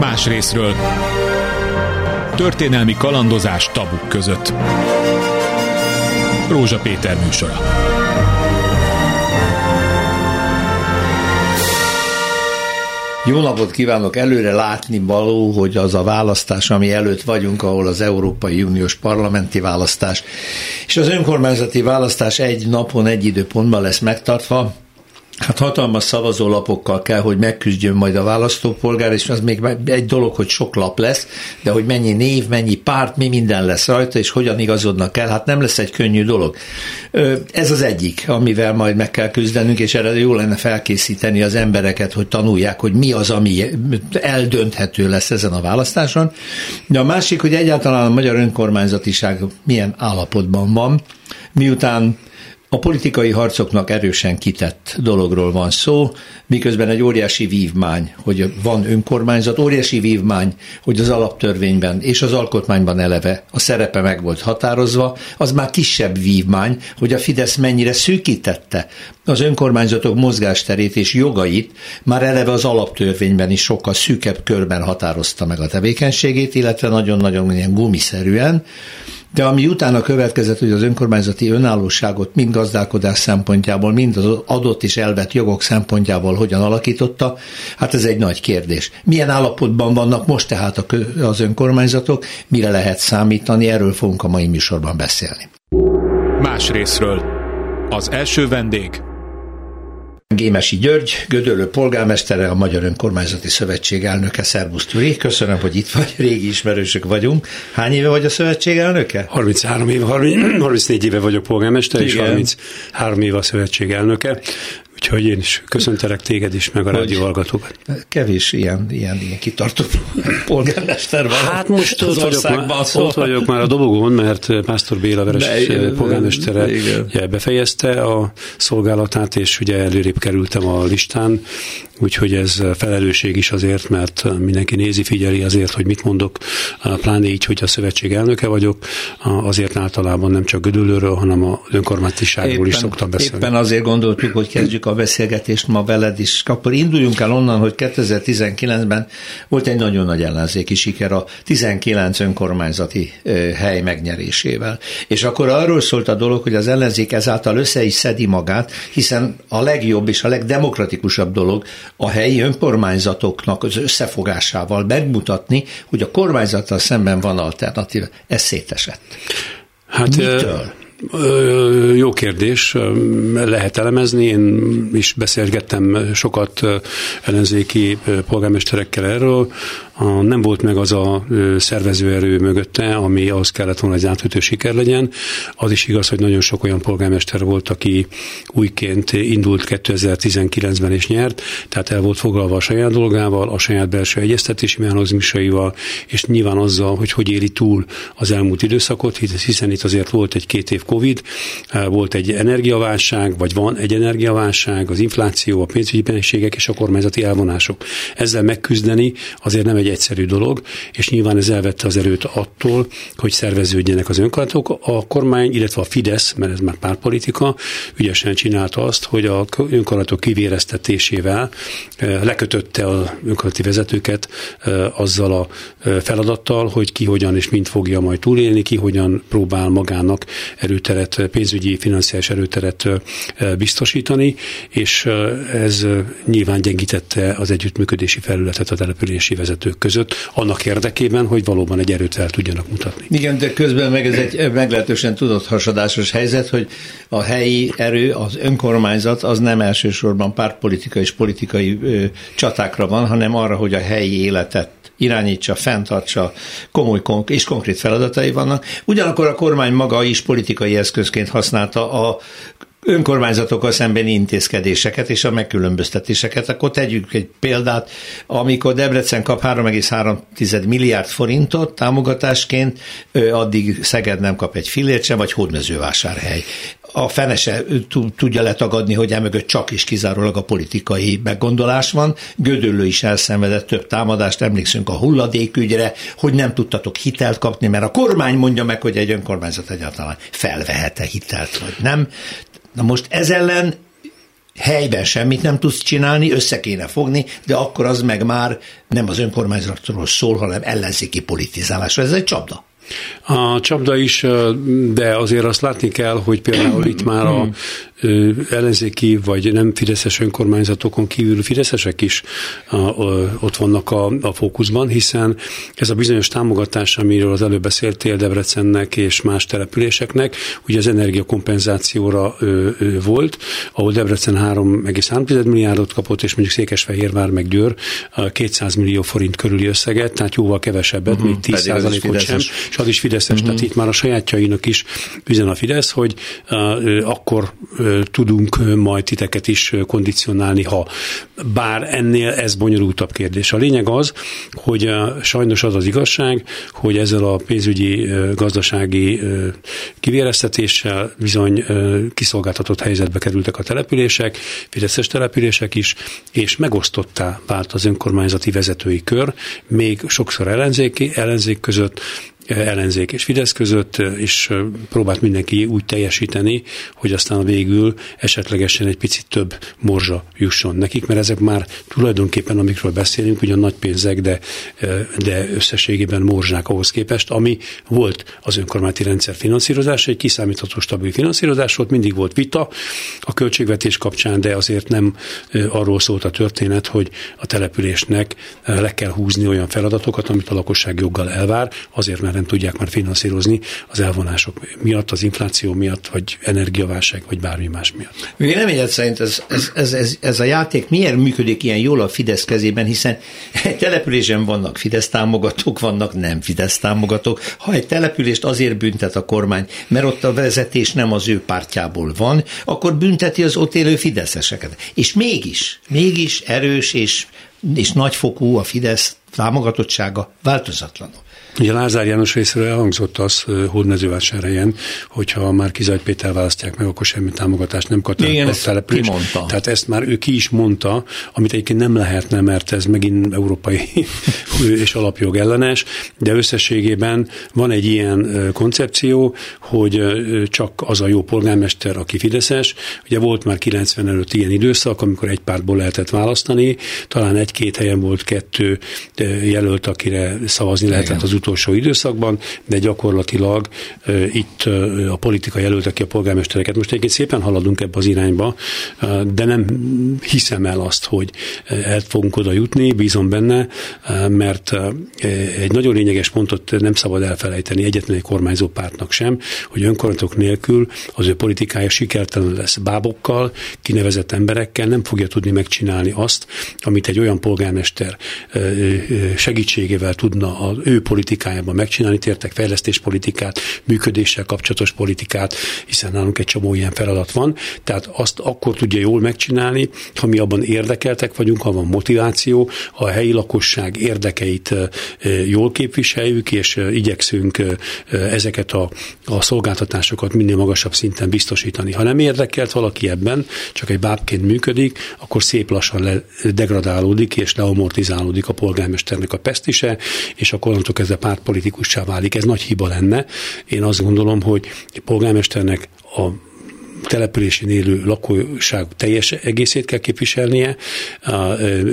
Más részről történelmi kalandozás tabuk között. Rózsa Péter műsora. Jó napot kívánok! Előre látni való, hogy az a választás, ami előtt vagyunk, ahol az Európai Uniós parlamenti választás és az önkormányzati választás egy napon, egy időpontban lesz megtartva, Hát hatalmas szavazólapokkal kell, hogy megküzdjön majd a választópolgár, és az még egy dolog, hogy sok lap lesz, de hogy mennyi név, mennyi párt, mi minden lesz rajta, és hogyan igazodnak el, hát nem lesz egy könnyű dolog. Ez az egyik, amivel majd meg kell küzdenünk, és erre jó lenne felkészíteni az embereket, hogy tanulják, hogy mi az, ami eldönthető lesz ezen a választáson. De a másik, hogy egyáltalán a magyar önkormányzatiság milyen állapotban van, miután a politikai harcoknak erősen kitett dologról van szó, miközben egy óriási vívmány, hogy van önkormányzat, óriási vívmány, hogy az alaptörvényben és az alkotmányban eleve a szerepe meg volt határozva, az már kisebb vívmány, hogy a Fidesz mennyire szűkítette az önkormányzatok mozgásterét és jogait, már eleve az alaptörvényben is sokkal szűkebb körben határozta meg a tevékenységét, illetve nagyon-nagyon gumiszerűen, de ami utána következett, hogy az önkormányzati önállóságot mind gazdálkodás szempontjából, mind az adott és elvett jogok szempontjából hogyan alakította, hát ez egy nagy kérdés. Milyen állapotban vannak most tehát az önkormányzatok, mire lehet számítani, erről fogunk a mai műsorban beszélni. Más részről. Az első vendég Gémesi György, Gödöllő polgármestere, a Magyar Önkormányzati Szövetség elnöke. Szervusz Türi, köszönöm, hogy itt vagy, régi ismerősök vagyunk. Hány éve vagy a szövetség elnöke? 33 éve, 30, 34 éve vagyok polgármester, Igen. és 33 éve a szövetség elnöke. Úgyhogy én is köszöntelek téged is, meg a rádió hallgatókat. Kevés ilyen, ilyen, ilyen kitartó polgármester van. Hát most ott vagyok, már, ott vagyok már a dobogón, mert Pásztor Béla Veres polgármestere ugye befejezte a szolgálatát, és ugye előrébb kerültem a listán, úgyhogy ez felelősség is azért, mert mindenki nézi, figyeli azért, hogy mit mondok, pláne így, hogy a szövetség elnöke vagyok, azért általában nem csak Gödöllőről, hanem a önkormányzatiságról is szoktam beszélni. Éppen azért gondoltuk, hogy kezdjük a beszélgetést ma veled is. Akkor induljunk el onnan, hogy 2019-ben volt egy nagyon nagy ellenzéki siker a 19 önkormányzati hely megnyerésével. És akkor arról szólt a dolog, hogy az ellenzék ezáltal össze is szedi magát, hiszen a legjobb és a legdemokratikusabb dolog a helyi önkormányzatoknak az összefogásával megmutatni, hogy a kormányzattal szemben van alternatíva. Ez szétesett. Hát, Mitől? Jó kérdés, lehet elemezni. Én is beszélgettem sokat ellenzéki polgármesterekkel erről a, nem volt meg az a szervezőerő mögötte, ami ahhoz kellett volna, hogy átütő siker legyen. Az is igaz, hogy nagyon sok olyan polgármester volt, aki újként indult 2019-ben és nyert, tehát el volt foglalva a saját dolgával, a saját belső egyeztetési mechanizmusaival, és nyilván azzal, hogy hogy éri túl az elmúlt időszakot, hiszen itt azért volt egy két év Covid, volt egy energiaválság, vagy van egy energiaválság, az infláció, a pénzügyi és a kormányzati elvonások. Ezzel megküzdeni azért nem egy egy egyszerű dolog, és nyilván ez elvette az erőt attól, hogy szerveződjenek az önkormányzatok. A kormány, illetve a Fidesz, mert ez már pártpolitika, ügyesen csinálta azt, hogy a önkormányzatok kivéreztetésével eh, lekötötte a önkormányzati vezetőket eh, azzal a eh, feladattal, hogy ki hogyan és mint fogja majd túlélni, ki hogyan próbál magának erőteret, pénzügyi, financiális erőteret biztosítani, és ez nyilván gyengítette az együttműködési felületet a települési vezetők vezetők között, annak érdekében, hogy valóban egy erőt el tudjanak mutatni. Igen, de közben meg ez egy meglehetősen tudott hasadásos helyzet, hogy a helyi erő, az önkormányzat az nem elsősorban pártpolitikai és politikai ö, csatákra van, hanem arra, hogy a helyi életet irányítsa, fenntartsa, komoly és konkrét feladatai vannak. Ugyanakkor a kormány maga is politikai eszközként használta a önkormányzatokkal szemben intézkedéseket és a megkülönböztetéseket. Akkor tegyük egy példát, amikor Debrecen kap 3,3 milliárd forintot támogatásként, addig Szeged nem kap egy fillért sem, vagy hódmezővásárhely. A fene se tudja letagadni, hogy emögött csak is kizárólag a politikai meggondolás van. Gödöllő is elszenvedett több támadást, emlékszünk a hulladékügyre, hogy nem tudtatok hitelt kapni, mert a kormány mondja meg, hogy egy önkormányzat egyáltalán felvehet-e hitelt, vagy nem. Na most ez ellen helyben semmit nem tudsz csinálni, össze kéne fogni, de akkor az meg már nem az önkormányzatról szól, hanem ellenzéki politizálásra. Ez egy csapda. A csapda is, de azért azt látni kell, hogy például itt már a ellenzéki vagy nem fideszes önkormányzatokon kívül fideszesek is ott vannak a, a fókuszban, hiszen ez a bizonyos támogatás, amiről az előbb beszéltél Debrecennek és más településeknek, ugye az energiakompenzációra volt, ahol Debrecen 3,3 milliárdot kapott, és mondjuk Székesfehérvár meg Győr 200 millió forint körüli összeget, tehát jóval kevesebbet, uh-huh, még 10 ot sem, és az is fideszes, uh-huh. tehát itt már a sajátjainak is üzen a Fidesz, hogy uh, akkor tudunk majd titeket is kondicionálni, ha bár ennél ez bonyolultabb kérdés. A lényeg az, hogy sajnos az az igazság, hogy ezzel a pénzügyi gazdasági kivéreztetéssel bizony kiszolgáltatott helyzetbe kerültek a települések, fideszes települések is, és megosztottá vált az önkormányzati vezetői kör, még sokszor ellenzéki, ellenzék között, ellenzék és Fidesz között, és próbált mindenki úgy teljesíteni, hogy aztán végül esetlegesen egy picit több morzsa jusson nekik, mert ezek már tulajdonképpen, amikről beszélünk, ugyan nagy pénzek, de, de összességében morzsák ahhoz képest, ami volt az önkormányzati rendszer finanszírozása, egy kiszámítható stabil finanszírozás volt, mindig volt vita a költségvetés kapcsán, de azért nem arról szólt a történet, hogy a településnek le kell húzni olyan feladatokat, amit a lakosság joggal elvár, azért, mert nem tudják már finanszírozni az elvonások miatt, az infláció miatt, vagy energiaválság, vagy bármi más miatt. Véleményed szerint ez, ez, ez, ez, ez a játék miért működik ilyen jól a Fidesz kezében, hiszen egy településen vannak Fidesz támogatók, vannak nem Fidesz támogatók. Ha egy települést azért büntet a kormány, mert ott a vezetés nem az ő pártjából van, akkor bünteti az ott élő fideszeseket. És mégis, mégis erős és, és nagyfokú a Fidesz támogatottsága változatlanul. Ugye Lázár János részéről elhangzott az Hódmezővásárhelyen, hogyha már Kizajt Péter választják meg, akkor semmi támogatást nem kap település. Tehát ezt már ő ki is mondta, amit egyébként nem lehetne, mert ez megint európai és alapjog ellenes, de összességében van egy ilyen koncepció, hogy csak az a jó polgármester, aki Fideszes. Ugye volt már 90 előtt ilyen időszak, amikor egy pártból lehetett választani, talán egy-két helyen volt kettő jelölt, akire szavazni lehetett az utolsó időszakban, de gyakorlatilag itt a politika jelöltek ki a polgármestereket. Most egyébként szépen haladunk ebbe az irányba, de nem hiszem el azt, hogy el fogunk oda jutni, bízom benne, mert egy nagyon lényeges pontot nem szabad elfelejteni egyetlen egy kormányzó pártnak sem, hogy önkormányzatok nélkül az ő politikája sikertelen lesz bábokkal, kinevezett emberekkel, nem fogja tudni megcsinálni azt, amit egy olyan polgármester segítségével tudna az ő politikájában megcsinálni, tértek fejlesztéspolitikát, működéssel kapcsolatos politikát, hiszen nálunk egy csomó ilyen feladat van. Tehát azt akkor tudja jól megcsinálni, ha mi abban érdekeltek vagyunk, ha van motiváció, ha a helyi lakosság érdekeit jól képviseljük, és igyekszünk ezeket a, a szolgáltatásokat minél magasabb szinten biztosítani. Ha nem érdekelt valaki ebben, csak egy bábként működik, akkor szép lassan le, degradálódik és leamortizálódik a polgármesternek a pesztise, és akkor onnantól kezdve pártpolitikussá válik. Ez nagy hiba lenne. Én azt gondolom, hogy a polgármesternek a településén élő lakosság teljes egészét kell képviselnie,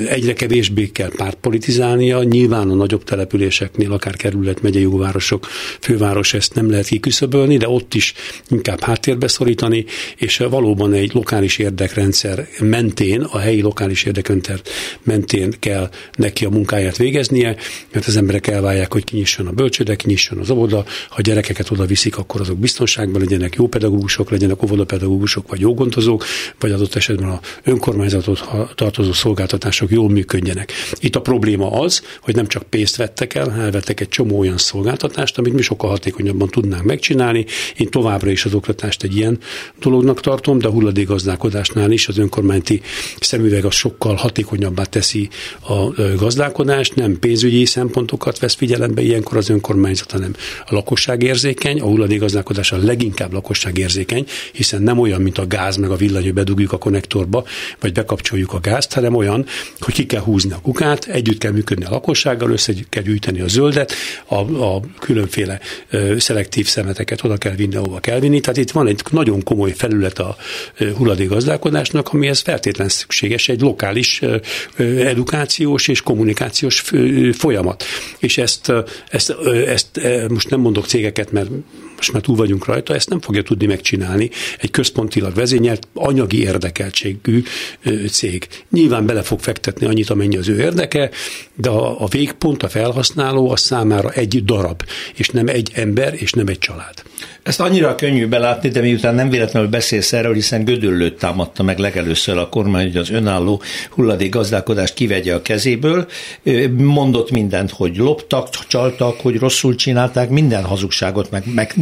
egyre kevésbé kell pártpolitizálnia, nyilván a nagyobb településeknél, akár kerület, megyei városok, főváros ezt nem lehet kiküszöbölni, de ott is inkább háttérbe szorítani, és valóban egy lokális érdekrendszer mentén, a helyi lokális érdekrendszer mentén kell neki a munkáját végeznie, mert az emberek elválják, hogy kinyisson a bölcsőde, kinyisson az óvoda, ha gyerekeket oda viszik, akkor azok biztonságban legyenek, jó pedagógusok legyenek, óvodapedagógusok, pedagógusok vagy joggondozók, vagy adott esetben a önkormányzatot tartozó szolgáltatások jól működjenek. Itt a probléma az, hogy nem csak pénzt vettek el, elvettek egy csomó olyan szolgáltatást, amit mi sokkal hatékonyabban tudnánk megcsinálni. Én továbbra is az oktatást egy ilyen dolognak tartom, de a hulladékgazdálkodásnál is az önkormányzati szemüveg az sokkal hatékonyabbá teszi a gazdálkodást, nem pénzügyi szempontokat vesz figyelembe ilyenkor az önkormányzat, hanem a lakosság érzékeny, a hulladékgazdálkodás a leginkább lakosság érzékeny, hiszen nem nem olyan, mint a gáz, meg a villany, hogy bedugjuk a konnektorba, vagy bekapcsoljuk a gázt, hanem olyan, hogy ki kell húzni a kukát, együtt kell működni a lakossággal, össze kell gyűjteni a zöldet, a, a különféle ö, szelektív szemeteket oda kell vinni, ahova kell vinni. Tehát itt van egy nagyon komoly felület a hulladékgazdálkodásnak, amihez feltétlen szükséges egy lokális edukációs és kommunikációs folyamat. És ezt, ezt, ezt most nem mondok cégeket, mert most már túl vagyunk rajta, ezt nem fogja tudni megcsinálni egy központilag vezényelt, anyagi érdekeltségű cég. Nyilván bele fog fektetni annyit, amennyi az ő érdeke, de a, végpont, a felhasználó a számára egy darab, és nem egy ember, és nem egy család. Ezt annyira könnyű belátni, de miután nem véletlenül beszélsz erről, hiszen Gödöllőt támadta meg legelőször a kormány, hogy az önálló hulladék gazdálkodást kivegye a kezéből. Mondott mindent, hogy loptak, csaltak, hogy rosszul csinálták, minden hazugságot meg, meg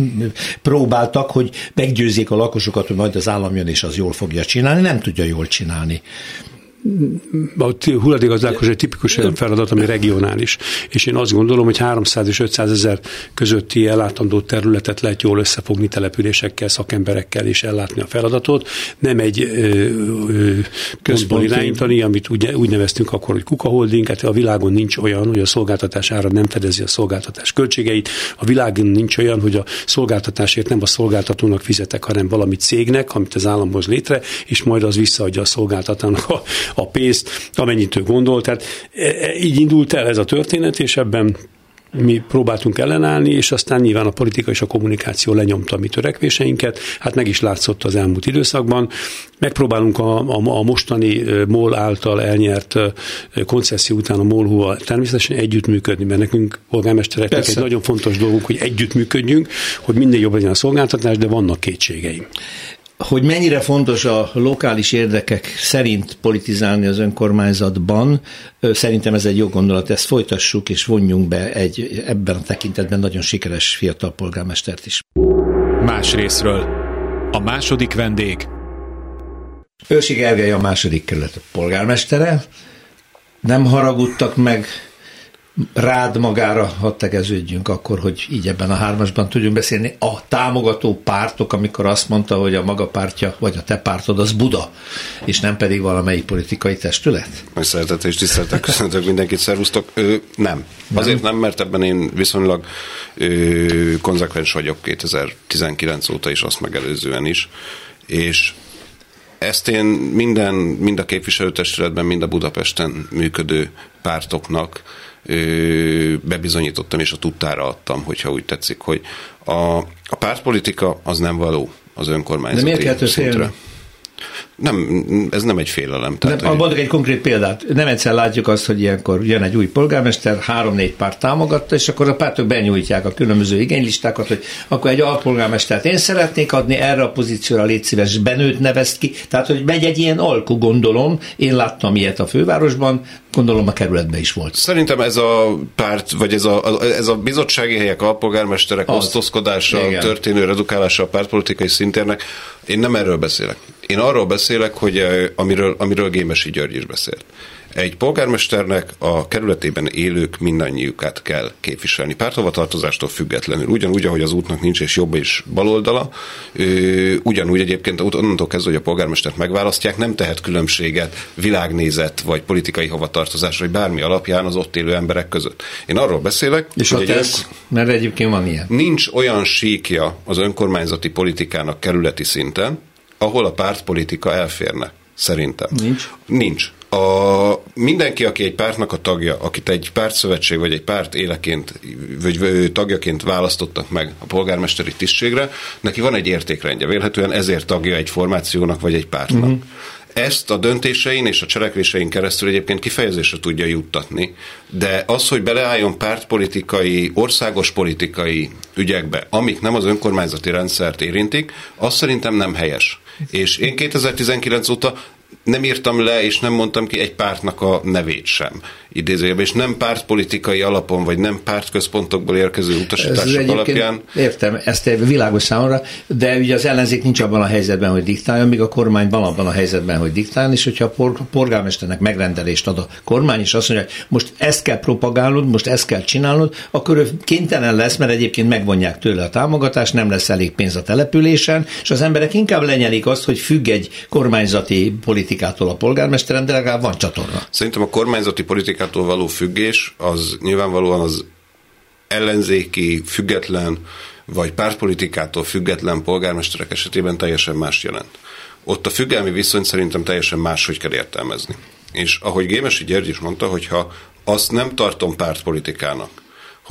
próbáltak, hogy meggyőzzék a lakosokat, hogy majd az állam jön és az jól fogja csinálni. Nem tudja jól csinálni a hulladékgazdálkodás egy tipikus feladat, ami regionális. És én azt gondolom, hogy 300 és 500 ezer közötti ellátandó területet lehet jól összefogni településekkel, szakemberekkel és ellátni a feladatot. Nem egy központ irányítani, amit úgy, úgy neveztünk akkor, hogy kuka holding, hát a világon nincs olyan, hogy a szolgáltatás ára nem fedezi a szolgáltatás költségeit. A világon nincs olyan, hogy a szolgáltatásért nem a szolgáltatónak fizetek, hanem valami cégnek, amit az állam hoz létre, és majd az visszaadja a szolgáltatónak a a pénzt, amennyit ő gondol. Tehát e, e, így indult el ez a történet, és ebben mi próbáltunk ellenállni, és aztán nyilván a politika és a kommunikáció lenyomta a mi törekvéseinket, hát meg is látszott az elmúlt időszakban. Megpróbálunk a, a, a mostani MOL által elnyert koncesszió után a mol természetesen együttműködni, mert nekünk polgármestereknek Persze. egy nagyon fontos dolgunk, hogy együttműködjünk, hogy minden jobb legyen a szolgáltatás, de vannak kétségeim hogy mennyire fontos a lokális érdekek szerint politizálni az önkormányzatban, szerintem ez egy jó gondolat, ezt folytassuk és vonjunk be egy ebben a tekintetben nagyon sikeres fiatal polgármestert is. Más részről. A második vendég. Ősi Gergely a második kerület polgármestere. Nem haragudtak meg rád magára hadd tegeződjünk akkor, hogy így ebben a hármasban tudjunk beszélni. A támogató pártok, amikor azt mondta, hogy a maga pártja, vagy a te pártod az Buda, és nem pedig valamelyik politikai testület? Szeretettel és tiszteltek, köszöntök mindenkit, szervusztok. Ö, nem. nem. Azért nem, mert ebben én viszonylag ö, konzekvens vagyok 2019 óta is, azt megelőzően is, és ezt én minden, mind a képviselőtestületben, mind a Budapesten működő pártoknak bebizonyítottam és a tudtára adtam, hogyha úgy tetszik, hogy a, a pártpolitika az nem való az önkormányzati De miért kell szintre. Nem, ez nem egy félelem. Tehát, nem, mondok egy konkrét példát. Nem egyszer látjuk azt, hogy ilyenkor jön egy új polgármester, három-négy párt támogatta, és akkor a pártok benyújtják a különböző igénylistákat, hogy akkor egy alpolgármestert én szeretnék adni, erre a pozícióra légy szíves, benőt nevezt ki. Tehát, hogy megy egy ilyen alku, gondolom. Én láttam ilyet a fővárosban, gondolom a kerületben is volt. Szerintem ez a párt, vagy ez a, ez a bizottsági helyek, alpolgármesterek az. osztozkodása, Igen. történő redukálása a pártpolitikai szintérnek, én nem erről beszélek. Én arról beszélek, hogy eh, amiről, amiről Gémesi György is beszélt. Egy polgármesternek a kerületében élők mindannyiukat kell képviselni, párthovatartozástól függetlenül. Ugyanúgy, ahogy az útnak nincs és jobb és baloldala, ugyanúgy egyébként onnantól kezdve, hogy a polgármestert megválasztják, nem tehet különbséget világnézet vagy politikai hovatartozás, vagy bármi alapján az ott élő emberek között. Én arról beszélek, és hogy tesz, mert egyébként van ilyen. Nincs olyan síkja az önkormányzati politikának kerületi szinten, ahol a pártpolitika elférne. Szerintem. Nincs. Nincs. A, mindenki, aki egy pártnak a tagja, akit egy pártszövetség vagy egy párt éleként, vagy tagjaként választottak meg a polgármesteri tisztségre, neki van egy értékrendje. Vélhetően ezért tagja egy formációnak vagy egy pártnak. Uh-huh. Ezt a döntésein és a cselekvésein keresztül egyébként kifejezésre tudja juttatni, de az, hogy beleálljon pártpolitikai, országos politikai ügyekbe, amik nem az önkormányzati rendszert érintik, az szerintem nem helyes. És én 2019 óta nem írtam le, és nem mondtam ki egy pártnak a nevét sem idézőjelben, és nem pártpolitikai alapon, vagy nem pártközpontokból érkező utasítások alapján. Értem, ezt világos számomra, de ugye az ellenzék nincs abban a helyzetben, hogy diktáljon, míg a kormány van abban a helyzetben, hogy diktáljon, és hogyha a polgármesternek megrendelést ad a kormány, és azt mondja, hogy most ezt kell propagálnod, most ezt kell csinálnod, akkor ő kénytelen lesz, mert egyébként megvonják tőle a támogatást, nem lesz elég pénz a településen, és az emberek inkább lenyelik azt, hogy függ egy kormányzati politikától a polgármesteren, de legalább van csatorna. Szerintem a kormányzati politikától való függés az nyilvánvalóan az ellenzéki, független vagy pártpolitikától független polgármesterek esetében teljesen más jelent. Ott a függelmi viszony szerintem teljesen máshogy kell értelmezni. És ahogy Gémesi György is mondta, hogyha azt nem tartom pártpolitikának,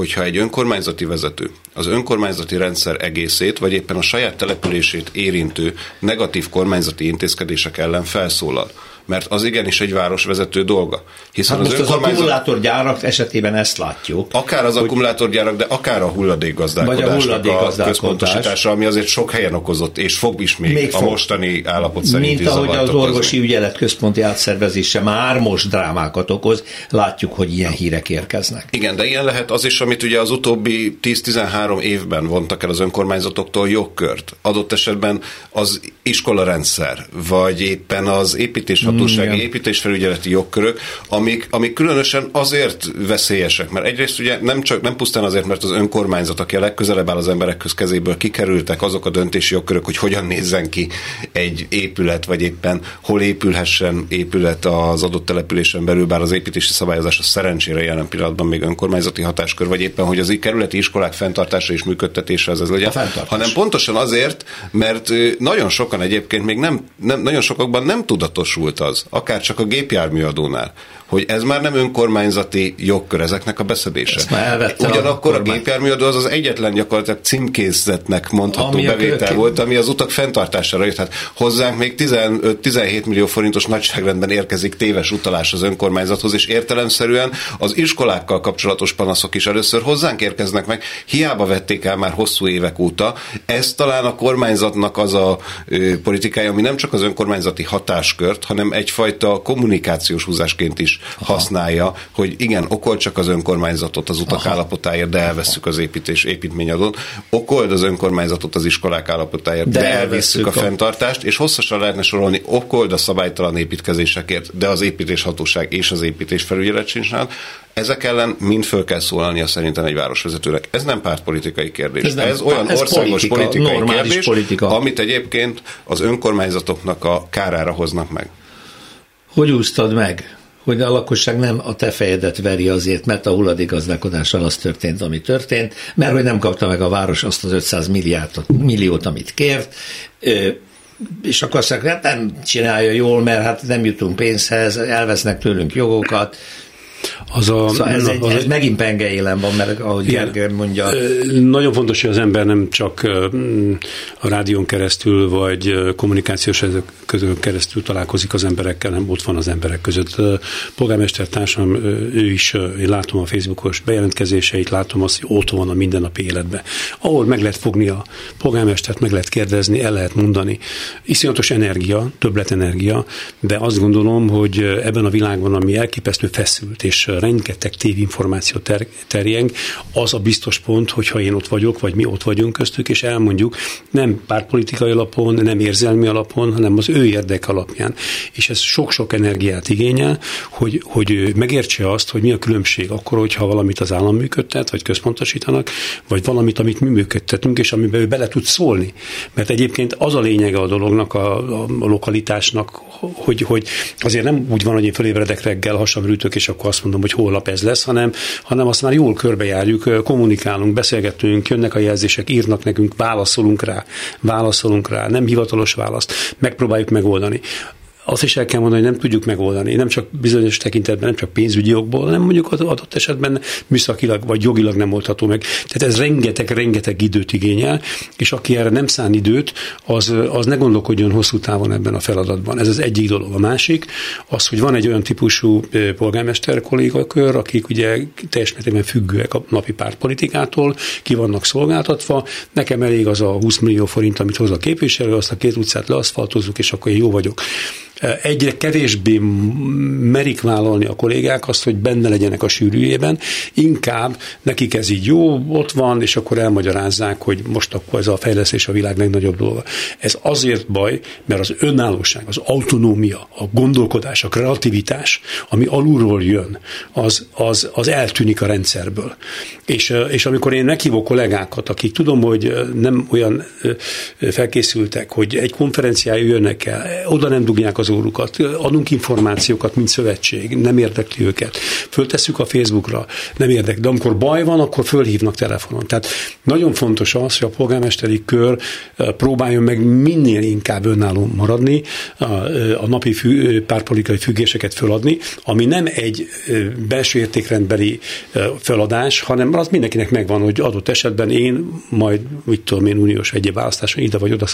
hogyha egy önkormányzati vezető az önkormányzati rendszer egészét, vagy éppen a saját települését érintő negatív kormányzati intézkedések ellen felszólal, mert az igenis egy városvezető dolga. Hiszen hát az, most önkormányzat... az akkumulátorgyárak esetében ezt látjuk. Akár az hogy... akkumulátorgyárak, de akár a hulladékgazdálkodásnak a, a központosítása, ami azért sok helyen okozott, és fog is még, még a fog. mostani állapot szerint Mint ahogy az orvosi ügyelet központi átszervezése már most drámákat okoz, látjuk, hogy ilyen hírek érkeznek. Igen, de ilyen lehet az is, amit ugye az utóbbi 10-13 évben vontak el az önkormányzatoktól jogkört. Adott esetben az iskolarendszer, vagy éppen az építés hatósági mm, építésfelügyeleti jogkörök, amik, amik különösen azért veszélyesek, mert egyrészt ugye nem, csak, nem pusztán azért, mert az önkormányzat, aki a legközelebb áll az emberek kezéből kikerültek azok a döntési jogkörök, hogy hogyan nézzen ki egy épület, vagy éppen hol épülhessen épület az adott településen belül, bár az építési szabályozás a szerencsére jelen pillanatban még önkormányzati hatáskör, vagy éppen, hogy az kerületi iskolák fenntartása és működtetése az ez legyen, hanem pontosan azért, mert nagyon sokan egyébként még nem, nem nagyon sokakban nem tudatosult az, akár csak a gépjárműadónál, hogy ez már nem önkormányzati jogkör ezeknek a beszedése. Ugyanakkor a, a gépjárműadó az az egyetlen gyakorlatilag címkézetnek mondható ami bevétel volt, ami az utak fenntartására jött. Hát hozzánk még 15-17 millió forintos nagyságrendben érkezik téves utalás az önkormányzathoz, és értelemszerűen az iskolákkal kapcsolatos panaszok is először hozzánk érkeznek meg, hiába vették el már hosszú évek óta. Ez talán a kormányzatnak az a ö, politikája, ami nem csak az önkormányzati hatáskört, hanem egyfajta kommunikációs húzásként is Aha. használja, hogy igen, okol csak az önkormányzatot az utak Aha. állapotáért, de elveszük az építés építményadót, okold az önkormányzatot az iskolák állapotáért, de, de elveszük a, a fenntartást, és hosszasan lehetne sorolni, okold a szabálytalan építkezésekért, de az építéshatóság és az építés felügyelet sincs ezek ellen mind föl kell szólalnia szerintem egy városvezetőnek. Ez nem pártpolitikai kérdés. Ez, nem, ez olyan ez országos politika, politikai kérdés, politika. amit egyébként az önkormányzatoknak a kárára hoznak meg. Hogy úsztad meg? Hogy a lakosság nem a te fejedet veri azért, mert a hulladékgazdálkodással az történt, ami történt, mert hogy nem kapta meg a város azt az 500 milliárd, milliót, amit kért, és akkor azt hát nem csinálja jól, mert hát nem jutunk pénzhez, elvesznek tőlünk jogokat, az a, szóval ez, egy, az ez megint pengeélem van, mert ahogy Gergely mondja. Nagyon fontos, hogy az ember nem csak a rádión keresztül, vagy kommunikációs közön keresztül találkozik az emberekkel, nem ott van az emberek között. Polgármester társam, ő is, én látom a Facebookos bejelentkezéseit, látom azt, hogy ott van a mindennapi életben. Ahol meg lehet fogni a polgármestert, meg lehet kérdezni, el lehet mondani. Iszonyatos energia, többlet energia, de azt gondolom, hogy ebben a világban, ami elképesztő feszült, és rengeteg tévinformáció ter- terjeng, az a biztos pont, hogyha én ott vagyok, vagy mi ott vagyunk köztük, és elmondjuk nem pártpolitikai alapon, nem érzelmi alapon, hanem az ő érdek alapján. És ez sok-sok energiát igényel, hogy, hogy megértse azt, hogy mi a különbség akkor, hogyha valamit az állam működtet, vagy központosítanak, vagy valamit, amit mi működtetünk, és amiben ő bele tud szólni. Mert egyébként az a lényege a dolognak, a, a, lokalitásnak, hogy, hogy azért nem úgy van, hogy én fölébredek reggel, hasamrűtök, és akkor azt mondom, hogy holnap ez lesz, hanem, hanem azt már jól körbejárjuk, kommunikálunk, beszélgetünk, jönnek a jelzések, írnak nekünk, válaszolunk rá, válaszolunk rá, nem hivatalos választ, megpróbáljuk megoldani azt is el kell mondani, hogy nem tudjuk megoldani. Nem csak bizonyos tekintetben, nem csak pénzügyi jogból, hanem mondjuk az adott esetben műszakilag vagy jogilag nem oldható meg. Tehát ez rengeteg, rengeteg időt igényel, és aki erre nem szán időt, az, az ne gondolkodjon hosszú távon ebben a feladatban. Ez az egyik dolog. A másik, az, hogy van egy olyan típusú polgármester kollégakör, akik ugye teljes mértékben függőek a napi pártpolitikától, ki vannak szolgáltatva. Nekem elég az a 20 millió forint, amit hoz a képviselő, azt a két utcát leaszfaltozzuk, és akkor én jó vagyok egyre kevésbé merik vállalni a kollégák azt, hogy benne legyenek a sűrűjében, inkább nekik ez így jó, ott van, és akkor elmagyarázzák, hogy most akkor ez a fejlesztés a világ legnagyobb dolga. Ez azért baj, mert az önállóság, az autonómia, a gondolkodás, a kreativitás, ami alulról jön, az, az, az eltűnik a rendszerből. És, és amikor én meghívok kollégákat, akik tudom, hogy nem olyan felkészültek, hogy egy konferenciája jönnek el, oda nem dugják az órukat, adunk információkat, mint szövetség, nem érdekli őket. Föltesszük a Facebookra, nem érdekli. De amikor baj van, akkor fölhívnak telefonon. Tehát nagyon fontos az, hogy a polgármesteri kör próbáljon meg minél inkább önálló maradni, a, a napi fü, párpolitikai függéseket föladni, ami nem egy belső értékrendbeli feladás, hanem az mindenkinek megvan, hogy adott esetben én majd, mit tudom én, uniós egyéb választáson ide vagy oda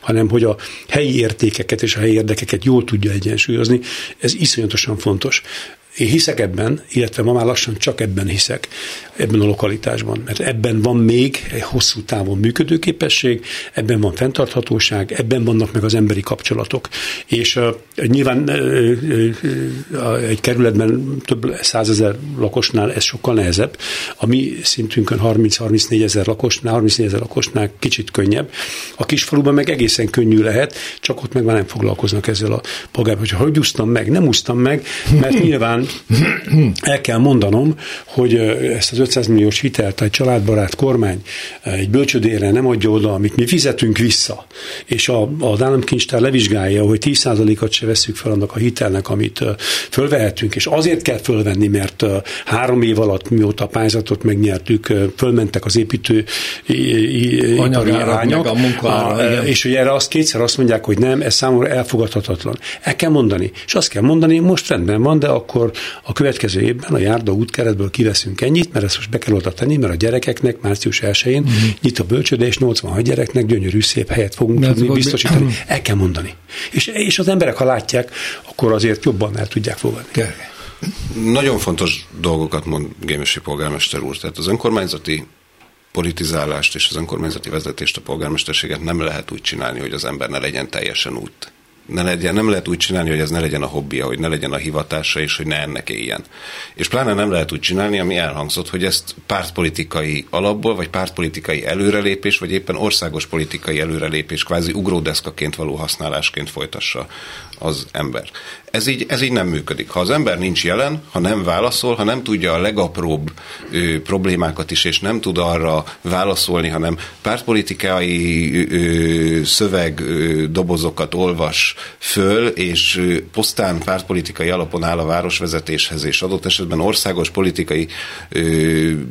hanem hogy a helyi értékeket és a helyi érdekeket jól tudja egyensúlyozni. Ez iszonyatosan fontos. Én hiszek ebben, illetve ma már lassan csak ebben hiszek, ebben a lokalitásban, mert ebben van még egy hosszú távon működőképesség, ebben van fenntarthatóság, ebben vannak meg az emberi kapcsolatok. És uh, nyilván uh, uh, egy kerületben több százezer lakosnál ez sokkal nehezebb. A mi szintünkön 30-34 ezer lakosnál, 34 ezer lakosnál kicsit könnyebb. A kisfaluban meg egészen könnyű lehet, csak ott meg már nem foglalkoznak ezzel a polgárban, hogy hogy úsztam meg, nem úsztam meg, mert nyilván el kell mondanom, hogy ezt az 500 milliós hitelt egy családbarát kormány egy bölcsödére nem adja oda, amit mi fizetünk vissza, és a, az államkincstár levizsgálja, hogy 10%-at se veszük fel annak a hitelnek, amit fölvehetünk, és azért kell fölvenni, mert három év alatt, mióta a pályázatot megnyertük, fölmentek az építő ipari arányok, a munkára, és hogy erre azt kétszer azt mondják, hogy nem, ez számomra elfogadhatatlan. El kell mondani. És azt kell mondani, most rendben van, de akkor a következő évben a járda útkeretből kiveszünk ennyit, mert ezt most be kell oda tenni, mert a gyerekeknek március 1-én uh-huh. nyit a bölcsőde, és 86 gyereknek gyönyörű szép helyet fogunk tudni biztosítani. Be... El kell mondani. És, és az emberek, ha látják, akkor azért jobban el tudják fogadni. Nagyon fontos dolgokat mond Gémesi polgármester úr. Tehát az önkormányzati politizálást és az önkormányzati vezetést, a polgármesterséget nem lehet úgy csinálni, hogy az ember ne legyen teljesen út ne legyen, nem lehet úgy csinálni, hogy ez ne legyen a hobbija, hogy ne legyen a hivatása, és hogy ne ennek éljen. És pláne nem lehet úgy csinálni, ami elhangzott, hogy ezt pártpolitikai alapból, vagy pártpolitikai előrelépés, vagy éppen országos politikai előrelépés, kvázi ugródeszkaként való használásként folytassa az ember. Ez így, ez így nem működik. Ha az ember nincs jelen, ha nem válaszol, ha nem tudja a legapróbb ö, problémákat is, és nem tud arra válaszolni, hanem pártpolitikai ö, szöveg ö, dobozokat olvas föl, és ö, posztán pártpolitikai alapon áll a városvezetéshez, és adott esetben országos politikai ö,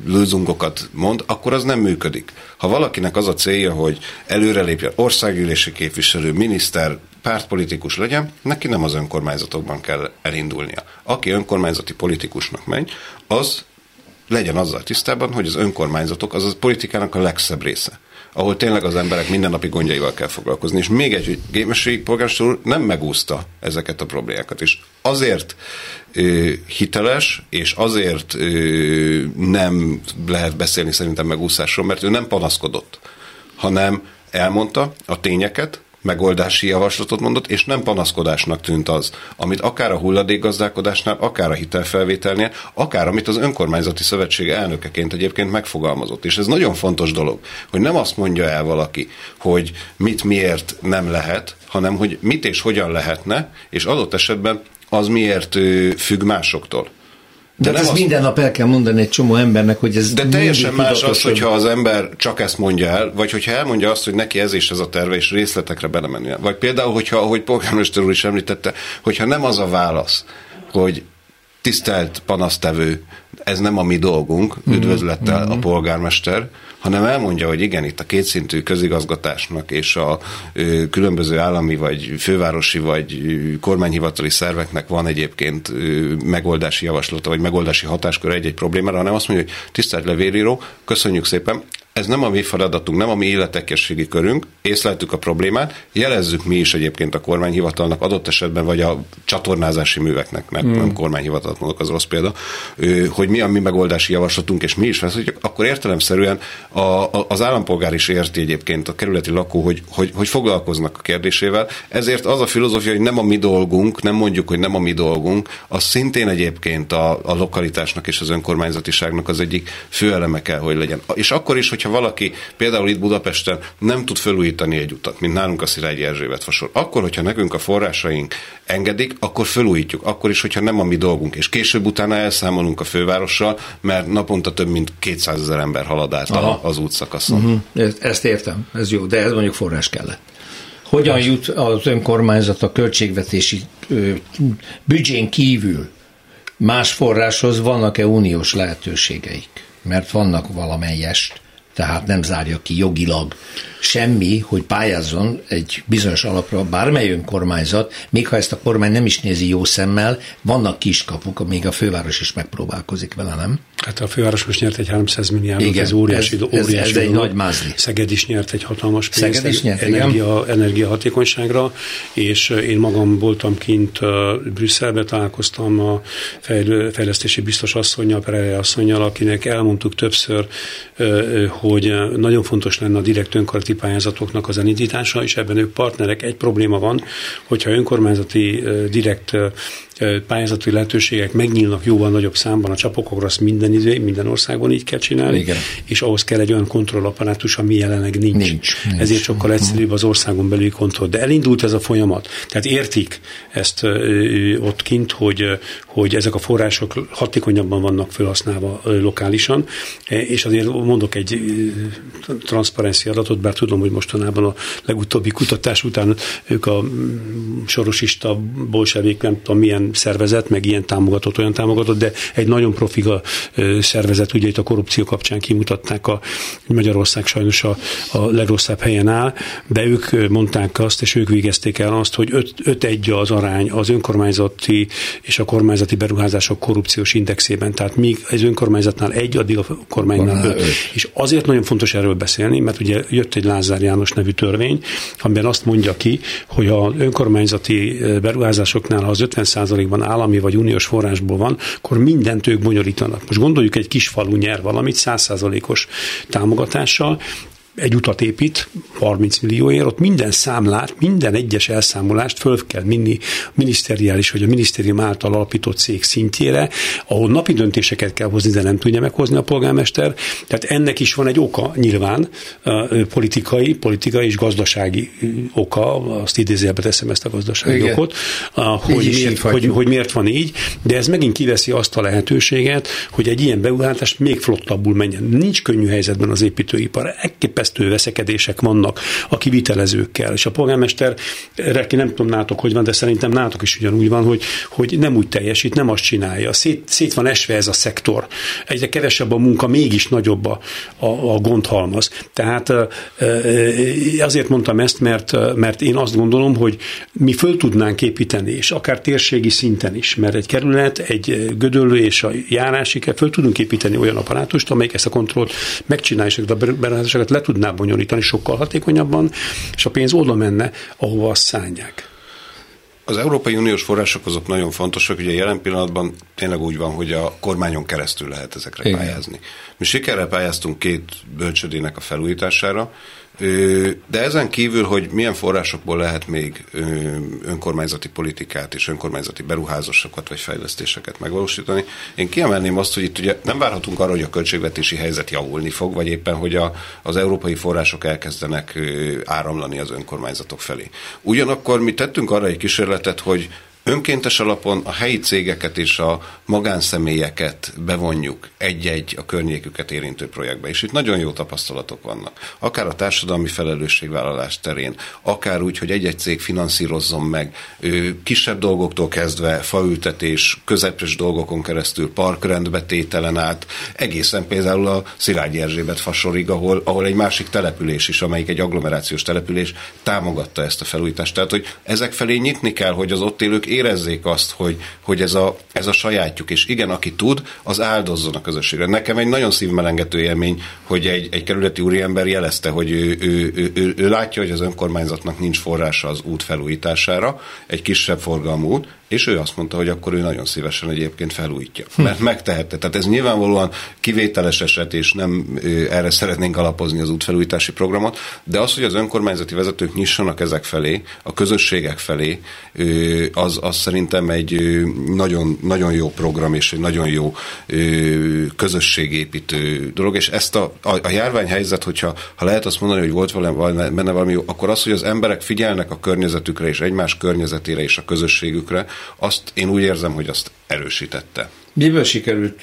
lőzungokat mond, akkor az nem működik. Ha valakinek az a célja, hogy előrelépjen országgyűlési képviselő, miniszter, pártpolitikus legyen, neki nem az önkormányzatokban kell elindulnia. Aki önkormányzati politikusnak megy, az legyen azzal tisztában, hogy az önkormányzatok az a politikának a legszebb része ahol tényleg az emberek mindennapi gondjaival kell foglalkozni. És még egy, hogy Gémesi polgármester nem megúszta ezeket a problémákat, és azért ö, hiteles, és azért ö, nem lehet beszélni szerintem megúszásról, mert ő nem panaszkodott, hanem elmondta a tényeket, megoldási javaslatot mondott, és nem panaszkodásnak tűnt az, amit akár a hulladékgazdálkodásnál, akár a hitelfelvételnél, akár amit az önkormányzati szövetség elnökeként egyébként megfogalmazott. És ez nagyon fontos dolog, hogy nem azt mondja el valaki, hogy mit miért nem lehet, hanem hogy mit és hogyan lehetne, és adott esetben az miért függ másoktól. De, de ez azt... minden nap el kell mondani egy csomó embernek, hogy ez De teljesen más az, hogyha az ember csak ezt mondja el, vagy hogyha elmondja azt, hogy neki ez is ez a terve, és részletekre belemenni. Vagy például, hogyha, ahogy polgármester úr is említette, hogyha nem az a válasz, hogy tisztelt panasztevő, ez nem a mi dolgunk, mhm. üdvözlettel mm-hmm. a polgármester, hanem elmondja, hogy igen, itt a kétszintű közigazgatásnak és a különböző állami vagy fővárosi vagy kormányhivatali szerveknek van egyébként megoldási javaslata vagy megoldási hatáskör egy-egy problémára, hanem azt mondja, hogy tisztelt levélíró, köszönjük szépen, ez nem a mi feladatunk, nem a mi életekességi körünk, észleltük a problémát, jelezzük mi is egyébként a kormányhivatalnak adott esetben, vagy a csatornázási műveknek, mert mm. nem kormányhivatalt mondok, az rossz példa, hogy mi a mi megoldási javaslatunk, és mi is veszünk, akkor értelemszerűen a, a, az állampolgár is érti egyébként a kerületi lakó, hogy, hogy, hogy foglalkoznak a kérdésével. Ezért az a filozófia, hogy nem a mi dolgunk, nem mondjuk, hogy nem a mi dolgunk, az szintén egyébként a, a lokalitásnak és az önkormányzatiságnak az egyik fő eleme kell, hogy legyen. És akkor is, hogyha valaki például itt Budapesten nem tud felújítani egy utat, mint nálunk a Szilágyi Erzsébet fasor, akkor, hogyha nekünk a forrásaink engedik, akkor felújítjuk. Akkor is, hogyha nem a mi dolgunk. És később utána elszámolunk a fővárossal, mert naponta több mint 200 ezer ember halad át Aha. az útszakaszon. Uh-huh. Ezt értem, ez jó, de ez mondjuk forrás kellett. Hogyan jut az önkormányzat a költségvetési büdzsén kívül más forráshoz? Vannak-e uniós lehetőségeik? Mert vannak valamelyest tehát nem zárja ki jogilag semmi, hogy pályázzon egy bizonyos alapra bármely önkormányzat, még ha ezt a kormány nem is nézi jó szemmel, vannak kiskapuk, még a főváros is megpróbálkozik vele, nem? Hát a főváros most nyert egy 300 milliárdot, ez óriási, ez, óriási ez, ez egy nagy mázli. Szeged is nyert egy hatalmas pénzt Szeged is nyert, energia, energiahatékonyságra, és én magam voltam kint Brüsszelbe, találkoztam a fejlesztési biztos asszonynal, Pereire asszonynal, akinek elmondtuk többször, hogy nagyon fontos lenne a direkt önkormányzati pályázatoknak az elindítása, és ebben ők partnerek. Egy probléma van, hogyha önkormányzati direkt pályázati lehetőségek megnyílnak jóval nagyobb számban a csapokokra, azt minden idő, minden országban így kell csinálni, Igen. és ahhoz kell egy olyan kontrollaparátus, ami jelenleg nincs. nincs, nincs. Ezért sokkal egyszerűbb az országon belüli kontroll. De elindult ez a folyamat. Tehát értik ezt ott kint, hogy, hogy ezek a források hatékonyabban vannak felhasználva lokálisan, és azért mondok egy transzparencia adatot, bár tudom, hogy mostanában a legutóbbi kutatás után ők a sorosista bolsevék, nem tudom milyen szervezet, meg ilyen támogatott, olyan támogatott, de egy nagyon profiga szervezet, ugye itt a korrupció kapcsán kimutatták, a Magyarország sajnos a, a legrosszabb helyen áll, de ők mondták azt, és ők végezték el azt, hogy 5-1 az arány az önkormányzati és a kormányzati beruházások korrupciós indexében. Tehát míg az önkormányzatnál egy, addig a kormánynál öt. És azért nagyon fontos erről beszélni, mert ugye jött egy Lázár János nevű törvény, amiben azt mondja ki, hogy a önkormányzati beruházásoknál, ha az 50% ban állami vagy uniós forrásból van, akkor mindent ők bonyolítanak. Most gondoljuk, egy kis falu nyer valamit 100%-os támogatással, egy utat épít 30 millióért, ott minden számlát, minden egyes elszámolást föl kell minni miniszteriális vagy a minisztérium által alapított cég szintjére, ahol napi döntéseket kell hozni, de nem tudja meghozni a polgármester. Tehát ennek is van egy oka nyilván, politikai, politikai és gazdasági oka, azt idézőjelbe teszem ezt a gazdasági Igen. okot, hogy miért, hogy, hogy miért van így, de ez megint kiveszi azt a lehetőséget, hogy egy ilyen beruházás még flottabbul menjen. Nincs könnyű helyzetben az építőipar. Elképesztő elképesztő veszekedések vannak a kivitelezőkkel, és a polgármester, ki nem tudom nátok, hogy van, de szerintem nátok is ugyanúgy van, hogy, hogy nem úgy teljesít, nem azt csinálja. Szét, szét van esve ez a szektor. Egyre kevesebb a munka, mégis nagyobb a, a, a gondhalmaz. Tehát azért mondtam ezt, mert, mert én azt gondolom, hogy mi föl tudnánk építeni, és akár térségi szinten is, mert egy kerület, egy gödöllő és a járási kell, föl tudunk építeni olyan apparátust, amelyik ezt a kontrollt megcsinálja, és a beruházásokat le tud tudná bonyolítani sokkal hatékonyabban, és a pénz oda menne, ahova azt szánják. Az Európai Uniós források azok nagyon fontosak, ugye jelen pillanatban tényleg úgy van, hogy a kormányon keresztül lehet ezekre Igen. pályázni. Mi sikerrel pályáztunk két bölcsödének a felújítására, de ezen kívül, hogy milyen forrásokból lehet még önkormányzati politikát és önkormányzati beruházásokat vagy fejlesztéseket megvalósítani, én kiemelném azt, hogy itt ugye nem várhatunk arra, hogy a költségvetési helyzet javulni fog, vagy éppen, hogy a, az európai források elkezdenek áramlani az önkormányzatok felé. Ugyanakkor mi tettünk arra egy kísérletet, hogy önkéntes alapon a helyi cégeket és a magánszemélyeket bevonjuk egy-egy a környéküket érintő projektbe. És itt nagyon jó tapasztalatok vannak. Akár a társadalmi felelősségvállalás terén, akár úgy, hogy egy-egy cég finanszírozzon meg kisebb dolgoktól kezdve faültetés, közepes dolgokon keresztül parkrendbetételen át, egészen például a Szilágyi Erzsébet fasorig, ahol, ahol egy másik település is, amelyik egy agglomerációs település támogatta ezt a felújítást. Tehát, hogy ezek felé nyitni kell, hogy az ott élők érezzék azt, hogy, hogy ez, a, ez a sajátjuk, és igen, aki tud, az áldozzon a közösségre. Nekem egy nagyon szívmelengető élmény, hogy egy, egy kerületi úriember jelezte, hogy ő, ő, ő, ő, ő látja, hogy az önkormányzatnak nincs forrása az út felújítására, egy kisebb forgalmú út, és ő azt mondta, hogy akkor ő nagyon szívesen egyébként felújítja. Mert megtehette. Tehát ez nyilvánvalóan kivételes eset, és nem erre szeretnénk alapozni az útfelújítási programot, de az, hogy az önkormányzati vezetők nyissanak ezek felé, a közösségek felé, az, az szerintem egy nagyon, nagyon jó program, és egy nagyon jó közösségépítő dolog, és ezt a, a, a járványhelyzet, hogyha ha lehet azt mondani, hogy volt valami, benne valami jó, akkor az, hogy az emberek figyelnek a környezetükre, és egymás környezetére, és a közösségükre, azt én úgy érzem, hogy azt erősítette. Miből sikerült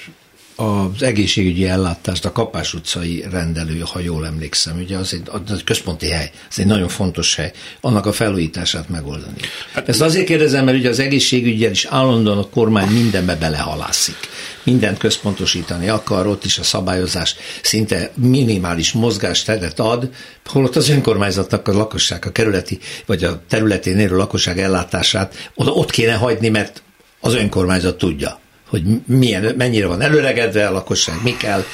az egészségügyi ellátást a Kapás utcai rendelő, ha jól emlékszem, ugye az egy, az egy központi hely, ez egy nagyon fontos hely, annak a felújítását megoldani. Hát, Ezt azért kérdezem, mert ugye az egészségügyel is állandóan a kormány mindenbe belehalászik. Mindent központosítani akar, ott is a szabályozás szinte minimális mozgásteret ad, holott az önkormányzatnak a lakosság, a kerületi vagy a területén élő lakosság ellátását oda ott kéne hagyni, mert az önkormányzat tudja hogy milyen, mennyire van előregedve a lakosság, mi kell,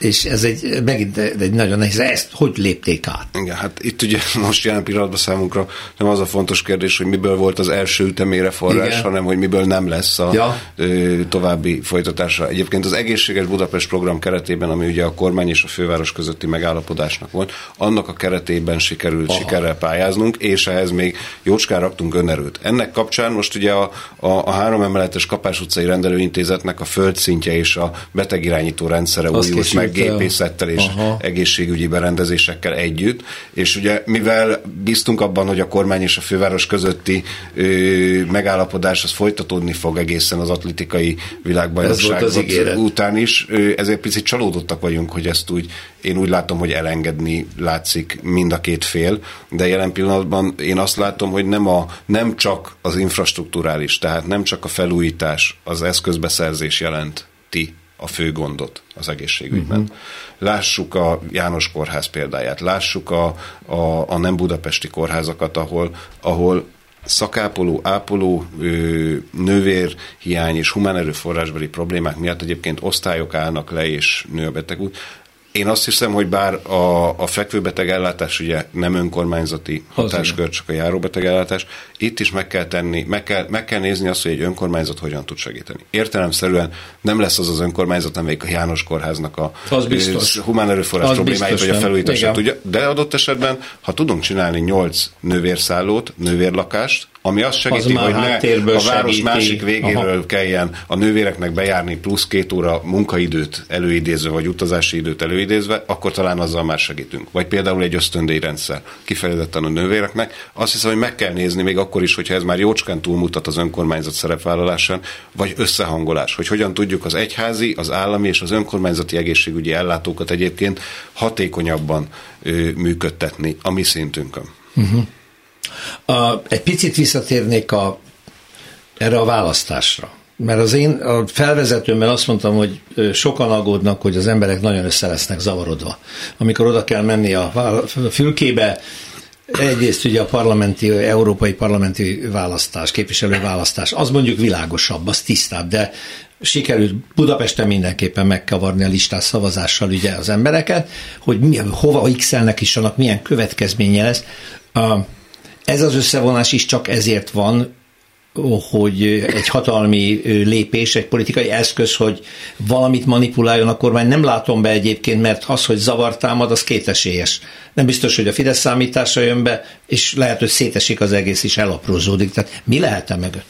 és ez egy, megint egy nagyon nehéz, ezt hogy lépték át? Igen, hát itt ugye most jelen pillanatban számunkra nem az a fontos kérdés, hogy miből volt az első ütemére forrás, Igen. hanem hogy miből nem lesz a ja. további folytatása. Egyébként az Egészséges Budapest program keretében, ami ugye a kormány és a főváros közötti megállapodásnak volt, annak a keretében sikerült Aha. sikerrel pályáznunk, és ehhez még jócskán raktunk önerőt. Ennek kapcsán most ugye a, a, a három emeletes Kapás utcai rendelőintézetnek a földszintje és a betegirányító rendszere újult meg gépészettel és Aha. egészségügyi berendezésekkel együtt, és ugye mivel bíztunk abban, hogy a kormány és a főváros közötti ö, megállapodás az folytatódni fog egészen az atlétikai világbajnokság után is, ö, ezért picit csalódottak vagyunk, hogy ezt úgy, én úgy látom, hogy elengedni látszik mind a két fél, de jelen pillanatban én azt látom, hogy nem, a, nem csak az infrastruktúrális, tehát nem csak a felújítás, az eszközbeszerzés jelenti a fő gondot az egészségügyben. Uh-huh. Lássuk a János kórház példáját, lássuk a, a, a nem budapesti kórházakat, ahol, ahol szakápoló, ápoló, nővér hiány és humán erőforrásbeli problémák miatt egyébként osztályok állnak le, és nő a betegút. Én azt hiszem, hogy bár a, a fekvőbeteg ellátás ugye nem önkormányzati hatáskör, csak a járóbeteg ellátás, itt is meg kell tenni, meg kell, meg kell nézni azt, hogy egy önkormányzat hogyan tud segíteni. Értelemszerűen nem lesz az az önkormányzat, amelyik a János Kórháznak a humán erőforrás az problémáit vagy a felújítását tudja, de adott esetben, ha tudunk csinálni nyolc nővérszállót, nővérlakást, ami azt segíti, az hogy ne a város segíti. másik végéről Aha. kelljen a nővéreknek bejárni plusz két óra munkaidőt előidézve, vagy utazási időt előidézve, akkor talán azzal már segítünk. Vagy például egy ösztöndíj rendszer kifejezetten a nővéreknek. Azt hiszem, hogy meg kell nézni, még akkor is, hogyha ez már jócskán túlmutat az önkormányzat szerepvállalásán, vagy összehangolás, hogy hogyan tudjuk az egyházi, az állami és az önkormányzati egészségügyi ellátókat egyébként hatékonyabban ö, működtetni a mi szintünkön. Uh-huh. A, egy picit visszatérnék a, erre a választásra. Mert az én a felvezetőmben azt mondtam, hogy sokan aggódnak, hogy az emberek nagyon össze lesznek zavarodva. Amikor oda kell menni a fülkébe, Egyrészt ugye a parlamenti, európai parlamenti választás, képviselőválasztás, az mondjuk világosabb, az tisztább, de sikerült Budapesten mindenképpen megkavarni a listás szavazással ugye az embereket, hogy mi, hova x-elnek is annak milyen következménye lesz. Ez az összevonás is csak ezért van, hogy egy hatalmi lépés, egy politikai eszköz, hogy valamit manipuláljon a kormány. Nem látom be egyébként, mert az, hogy zavartámad, az kétesélyes. Nem biztos, hogy a Fidesz számítása jön be, és lehet, hogy szétesik az egész, és elaprózódik. Tehát mi lehet-e mögött?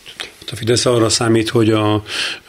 A Fidesz arra számít, hogy a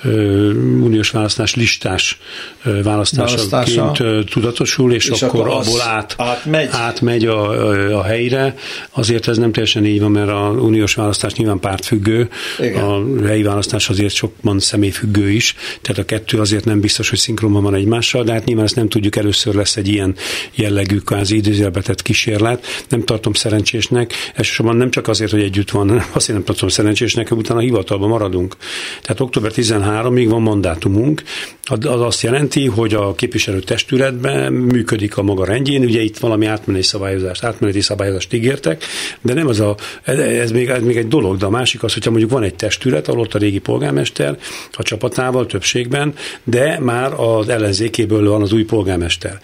ö, uniós választás listás ö, választásaként ö, tudatosul, és, és akkor, akkor abból át, átmegy, átmegy a, a helyre. Azért ez nem teljesen így van, mert a uniós választás nyilván pártfüggő, Igen. a helyi választás azért sokban személyfüggő is, tehát a kettő azért nem biztos, hogy szinkronban van egymással, de hát nyilván ezt nem tudjuk, először lesz egy ilyen jellegű kvázi időzélbetett kísérlet. Nem tartom szerencsésnek, elsősorban nem csak azért, hogy együtt van, hanem azért nem tartom szerencsésnek, hogy utána hivat hivatalban maradunk. Tehát október 13-ig van mandátumunk, az azt jelenti, hogy a képviselőtestületben működik a maga rendjén, ugye itt valami átmeneti szabályozást, átmeneti szabályozást ígértek, de nem az a, ez még, ez még egy dolog, de a másik az, hogyha mondjuk van egy testület, ahol ott a régi polgármester a csapatával többségben, de már az ellenzékéből van az új polgármester.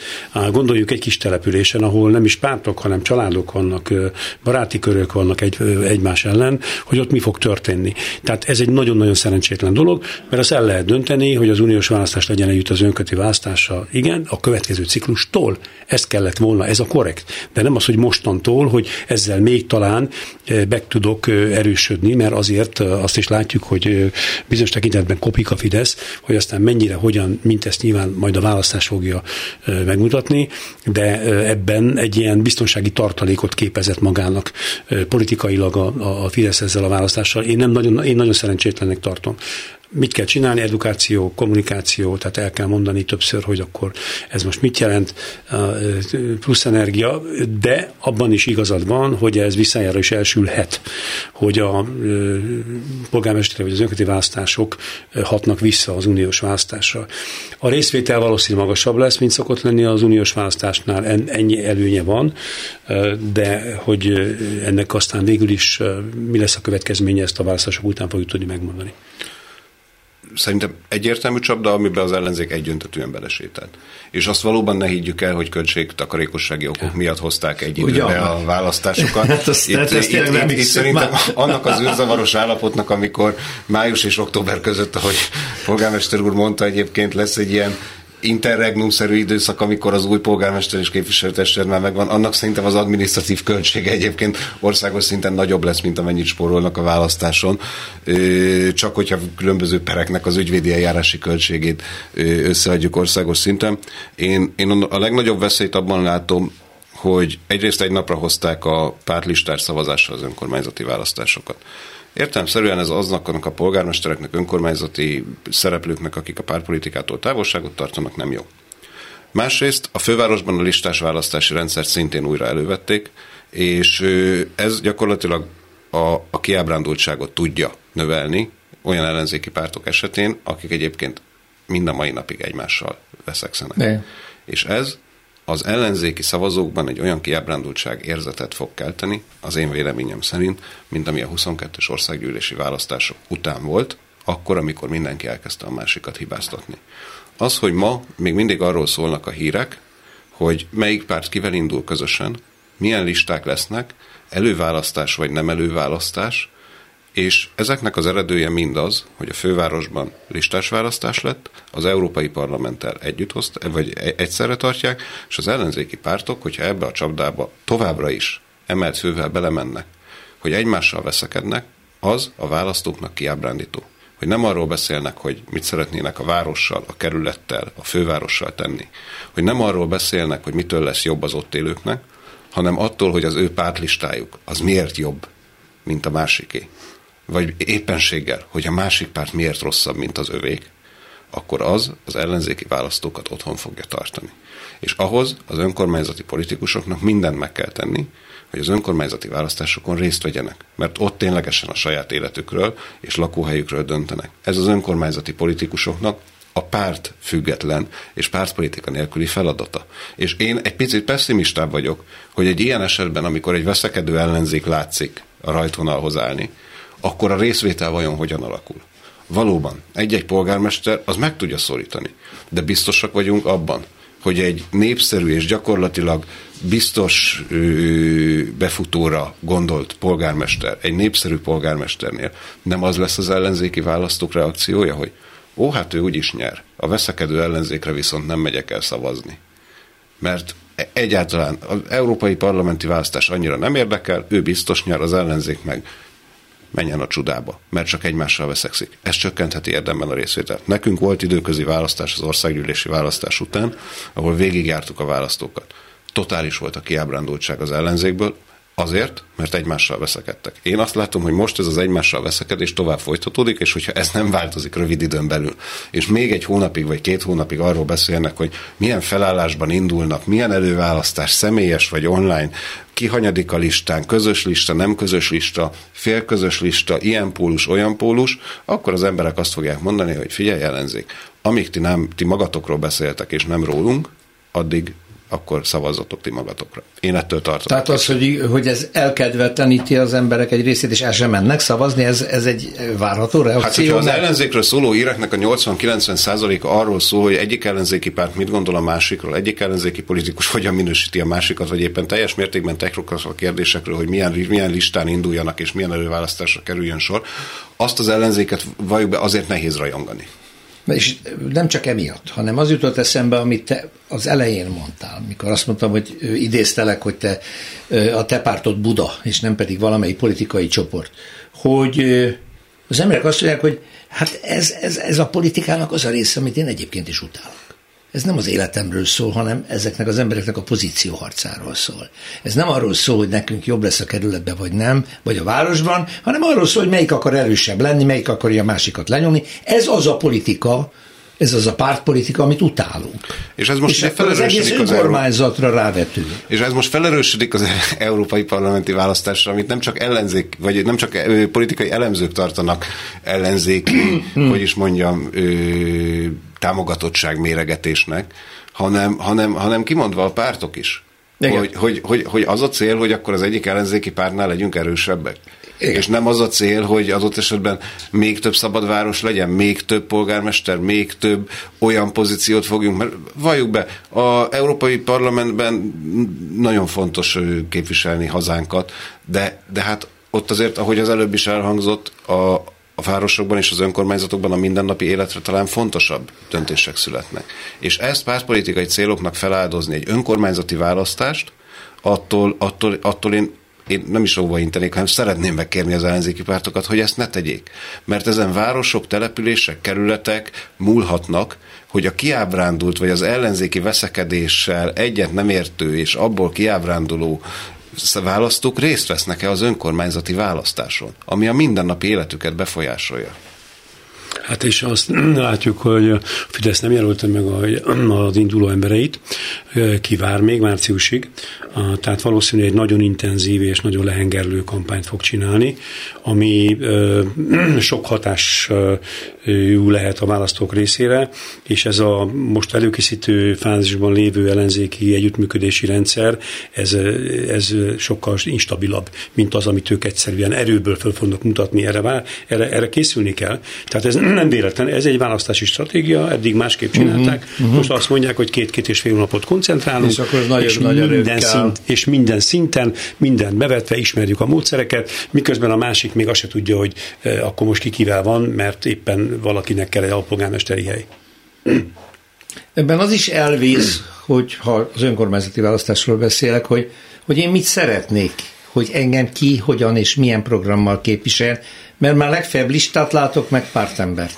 Gondoljuk egy kis településen, ahol nem is pártok, hanem családok vannak, baráti körök vannak egy, egymás ellen, hogy ott mi fog történni. Tehát ez egy nagyon-nagyon szerencsétlen dolog, mert azt el lehet dönteni, hogy az uniós választás legyen együtt az önköti választással. Igen, a következő ciklustól. Ez kellett volna, ez a korrekt. De nem az, hogy mostantól, hogy ezzel még talán meg tudok erősödni, mert azért azt is látjuk, hogy bizonyos tekintetben kopik a Fidesz, hogy aztán mennyire, hogyan, mint ezt nyilván majd a választás fogja megmutatni, de ebben egy ilyen biztonsági tartalékot képezett magának politikailag a, a Fidesz ezzel a választással. Én nem nagyon, én nagyon szerencsétlennek tartom mit kell csinálni, edukáció, kommunikáció, tehát el kell mondani többször, hogy akkor ez most mit jelent, plusz energia, de abban is igazad van, hogy ez visszájára is elsülhet, hogy a polgármesteri vagy az önköti választások hatnak vissza az uniós választásra. A részvétel valószínűleg magasabb lesz, mint szokott lenni az uniós választásnál, ennyi előnye van, de hogy ennek aztán végül is mi lesz a következménye, ezt a választások után fogjuk tudni megmondani szerintem egyértelmű csapda, amiben az ellenzék egyöntetően belesétált. És azt valóban ne higgyük el, hogy költségtakarékossági okok miatt hozták egy Ugyan. a választásokat. hát azt, itt, ezt itt, itt, itt szerintem már. annak az űrzavaros állapotnak, amikor május és október között, ahogy polgármester úr mondta, egyébként lesz egy ilyen interregnum-szerű időszak, amikor az új polgármester és képviselőtestület már megvan, annak szerintem az adminisztratív költsége egyébként országos szinten nagyobb lesz, mint amennyit spórolnak a választáson. Csak hogyha különböző pereknek az ügyvédi eljárási költségét összeadjuk országos szinten. Én, én a legnagyobb veszélyt abban látom, hogy egyrészt egy napra hozták a pártlistás szavazásra az önkormányzati választásokat. Értelemszerűen ez aznak a polgármestereknek, önkormányzati szereplőknek, akik a pártpolitikától távolságot tartanak, nem jó. Másrészt a fővárosban a listás választási rendszert szintén újra elővették, és ez gyakorlatilag a, a kiábrándultságot tudja növelni olyan ellenzéki pártok esetén, akik egyébként mind a mai napig egymással veszekszenek. De. És ez az ellenzéki szavazókban egy olyan kiábrándultság érzetet fog kelteni, az én véleményem szerint, mint ami a 22-es országgyűlési választások után volt, akkor, amikor mindenki elkezdte a másikat hibáztatni. Az, hogy ma még mindig arról szólnak a hírek, hogy melyik párt kivel indul közösen, milyen listák lesznek, előválasztás vagy nem előválasztás, és ezeknek az eredője mindaz, hogy a fővárosban listás választás lett, az Európai Parlamenttel együtt hozt, vagy e- egyszerre tartják, és az ellenzéki pártok, hogyha ebbe a csapdába továbbra is emelt fővel belemennek, hogy egymással veszekednek, az a választóknak kiábrándító. Hogy nem arról beszélnek, hogy mit szeretnének a várossal, a kerülettel, a fővárossal tenni. Hogy nem arról beszélnek, hogy mitől lesz jobb az ott élőknek, hanem attól, hogy az ő pártlistájuk az miért jobb, mint a másiké vagy éppenséggel, hogy a másik párt miért rosszabb, mint az övék, akkor az az ellenzéki választókat otthon fogja tartani. És ahhoz az önkormányzati politikusoknak mindent meg kell tenni, hogy az önkormányzati választásokon részt vegyenek, mert ott ténylegesen a saját életükről és lakóhelyükről döntenek. Ez az önkormányzati politikusoknak a párt független és pártpolitika nélküli feladata. És én egy picit pessimistább vagyok, hogy egy ilyen esetben, amikor egy veszekedő ellenzék látszik a rajtvonalhoz állni, akkor a részvétel vajon hogyan alakul? Valóban, egy-egy polgármester az meg tudja szorítani, de biztosak vagyunk abban, hogy egy népszerű és gyakorlatilag biztos befutóra gondolt polgármester, egy népszerű polgármesternél nem az lesz az ellenzéki választók reakciója, hogy ó, hát ő úgyis nyer. A veszekedő ellenzékre viszont nem megyek el szavazni. Mert egyáltalán az európai parlamenti választás annyira nem érdekel, ő biztos nyer, az ellenzék meg menjen a csudába, mert csak egymással veszekszik. Ez csökkentheti érdemben a részvételt. Nekünk volt időközi választás az országgyűlési választás után, ahol végigjártuk a választókat. Totális volt a kiábrándultság az ellenzékből, Azért, mert egymással veszekedtek. Én azt látom, hogy most ez az egymással veszekedés tovább folytatódik, és hogyha ez nem változik rövid időn belül, és még egy hónapig vagy két hónapig arról beszélnek, hogy milyen felállásban indulnak, milyen előválasztás, személyes vagy online, ki hanyadik a listán, közös lista, nem közös lista, félközös lista, ilyen pólus, olyan pólus, akkor az emberek azt fogják mondani, hogy figyelj, ellenzék, amíg ti, nem, ti magatokról beszéltek, és nem rólunk, addig akkor szavazzatok ti magatokra. Én ettől tartom. Tehát az, hogy, hogy ez elkedvetleníti az emberek egy részét, és el sem mennek szavazni, ez, ez egy várható reakció? Hát, hogyha az ellenzékről szóló íreknek a 80-90 százaléka arról szól, hogy egyik ellenzéki párt mit gondol a másikról, egyik ellenzéki politikus hogyan minősíti a másikat, vagy éppen teljes mértékben technikai kérdésekről, hogy milyen, milyen listán induljanak, és milyen előválasztásra kerüljön sor, azt az ellenzéket valljuk be azért nehéz rajongani. És nem csak emiatt, hanem az jutott eszembe, amit te az elején mondtál, mikor azt mondtam, hogy idéztelek, hogy te a te pártod Buda, és nem pedig valamelyik politikai csoport, hogy az emberek azt mondják, hogy hát ez, ez, ez a politikának az a része, amit én egyébként is utálok. Ez nem az életemről szól, hanem ezeknek az embereknek a pozícióharcáról szól. Ez nem arról szól, hogy nekünk jobb lesz a kerületben, vagy nem, vagy a városban, hanem arról szól, hogy melyik akar erősebb lenni, melyik akarja a másikat lenyomni. Ez az a politika, ez az a pártpolitika, amit utálunk. És ez most és az egész önkormányzatra rávetül. És ez most felerősödik az európai parlamenti választásra, amit nem csak ellenzék, vagy nem csak politikai elemzők tartanak ellenzéki, hogy is mondjam, támogatottság méregetésnek, hanem, hanem, hanem kimondva a pártok is. Hogy, hogy, hogy, hogy az a cél, hogy akkor az egyik ellenzéki pártnál legyünk erősebbek. Igen. És nem az a cél, hogy adott esetben még több szabadváros legyen, még több polgármester, még több olyan pozíciót fogjunk, mert valljuk be, a Európai Parlamentben nagyon fontos képviselni hazánkat, de, de hát ott azért, ahogy az előbb is elhangzott, a, a városokban és az önkormányzatokban a mindennapi életre talán fontosabb döntések születnek. És ezt pártpolitikai céloknak feláldozni egy önkormányzati választást, attól, attól, attól én én nem is óva intenék, hanem szeretném megkérni az ellenzéki pártokat, hogy ezt ne tegyék. Mert ezen városok, települések, kerületek múlhatnak, hogy a kiábrándult vagy az ellenzéki veszekedéssel egyet nem értő és abból kiábránduló választók részt vesznek-e az önkormányzati választáson, ami a mindennapi életüket befolyásolja. Hát és azt látjuk, hogy a Fidesz nem jelölte meg az induló embereit, kivár még márciusig, tehát valószínűleg egy nagyon intenzív és nagyon lehengerlő kampányt fog csinálni, ami sok hatás jó lehet a választók részére, és ez a most előkészítő fázisban lévő ellenzéki együttműködési rendszer, ez, ez sokkal instabilabb, mint az, amit ők egyszerűen erőből föl fognak mutatni, erre, vár, erre, erre készülni kell. Tehát ez nem véletlen, ez egy választási stratégia, eddig másképp csinálták, uh-huh, most azt mondják, hogy két-két és fél napot koncentrálunk, és, akkor nagyon, és, nagyon minden szint, és minden szinten, mindent bevetve ismerjük a módszereket, miközben a másik még azt se tudja, hogy akkor most ki kivel van, mert éppen valakinek kell egy alpolgármesteri hely. Ebben az is elvész, hogy ha az önkormányzati választásról beszélek, hogy, hogy én mit szeretnék, hogy engem ki, hogyan és milyen programmal képvisel, mert már legfeljebb listát látok, meg pártembert.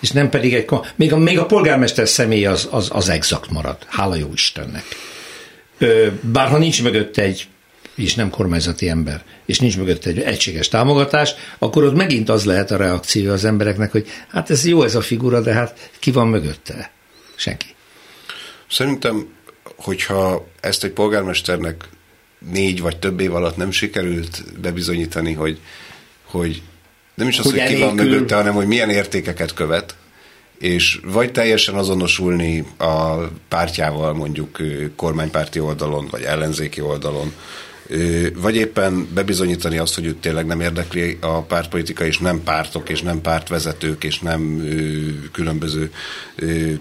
És nem pedig egy, még a, még a polgármester személy az, az, az exakt marad. Hála jó Istennek. Bár ha nincs mögött egy és nem kormányzati ember, és nincs mögött egy egységes támogatás, akkor ott megint az lehet a reakció az embereknek, hogy hát ez jó ez a figura, de hát ki van mögötte? Senki. Szerintem, hogyha ezt egy polgármesternek négy vagy több év alatt nem sikerült bebizonyítani, hogy, hogy nem is az, hogy, hogy ki van mögötte, hanem hogy milyen értékeket követ, és vagy teljesen azonosulni a pártjával mondjuk kormánypárti oldalon, vagy ellenzéki oldalon, vagy éppen bebizonyítani azt, hogy őt tényleg nem érdekli a pártpolitika, és nem pártok, és nem pártvezetők, és nem különböző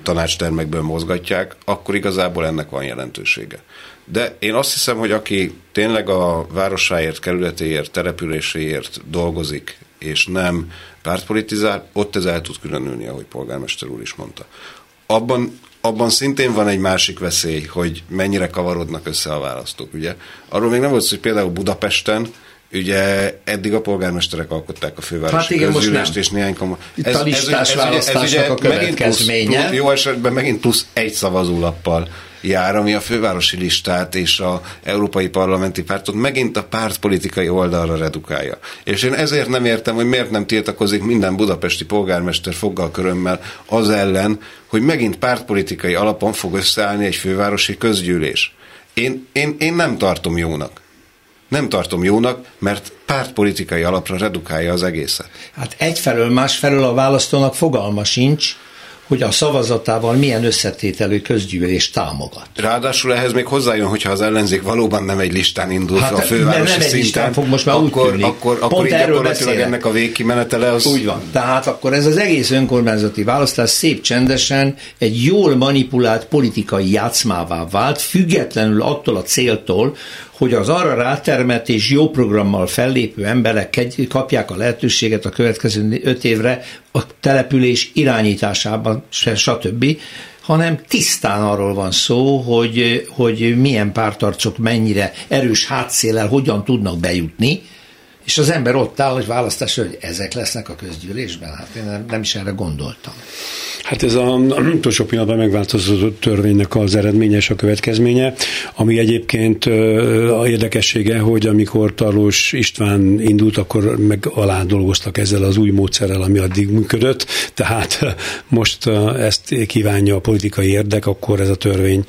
tanácstermekből mozgatják, akkor igazából ennek van jelentősége. De én azt hiszem, hogy aki tényleg a városáért, kerületéért, településéért dolgozik, és nem pártpolitizál, ott ez el tud különülni, ahogy polgármester úr is mondta. Abban abban szintén van egy másik veszély, hogy mennyire kavarodnak össze a választók, ugye? Arról még nem volt hogy például Budapesten, ugye eddig a polgármesterek alkották a fővárosi hát igen, közgyűlést, és néhány komoly... Ez, a listás ez, ez, ez, ez ugye a következménye. Plusz, plusz, jó esetben megint plusz egy szavazólappal jár, ami a fővárosi listát és a európai parlamenti pártot megint a pártpolitikai oldalra redukálja. És én ezért nem értem, hogy miért nem tiltakozik minden budapesti polgármester foggal körömmel az ellen, hogy megint pártpolitikai alapon fog összeállni egy fővárosi közgyűlés. Én, én, én nem tartom jónak. Nem tartom jónak, mert pártpolitikai alapra redukálja az egészet. Hát egyfelől, másfelől a választónak fogalma sincs, hogy a szavazatával milyen összetételű közgyűlés támogat. Ráadásul ehhez még hozzájön, hogyha az ellenzék valóban nem egy listán indul hát, a fővárosi nem egy szinten, listán fog most már akkor, úgy tűnik. akkor, akkor Pont erről beszélek. ennek a végkimenetele az... Úgy van. Tehát akkor ez az egész önkormányzati választás szép csendesen egy jól manipulált politikai játszmává vált, függetlenül attól a céltól, hogy az arra rátermett és jó programmal fellépő emberek kapják a lehetőséget a következő öt évre a település irányításában, stb., hanem tisztán arról van szó, hogy, hogy milyen pártarcok mennyire erős hátszélel hogyan tudnak bejutni, és az ember ott áll, hogy választás, hogy ezek lesznek a közgyűlésben. Hát én nem, is erre gondoltam. Hát ez a utolsó pillanatban megváltozott törvénynek az eredménye és a következménye, ami egyébként a érdekessége, hogy amikor Tarlós István indult, akkor meg alá dolgoztak ezzel az új módszerrel, ami addig működött, tehát most ezt kívánja a politikai érdek, akkor ez a törvény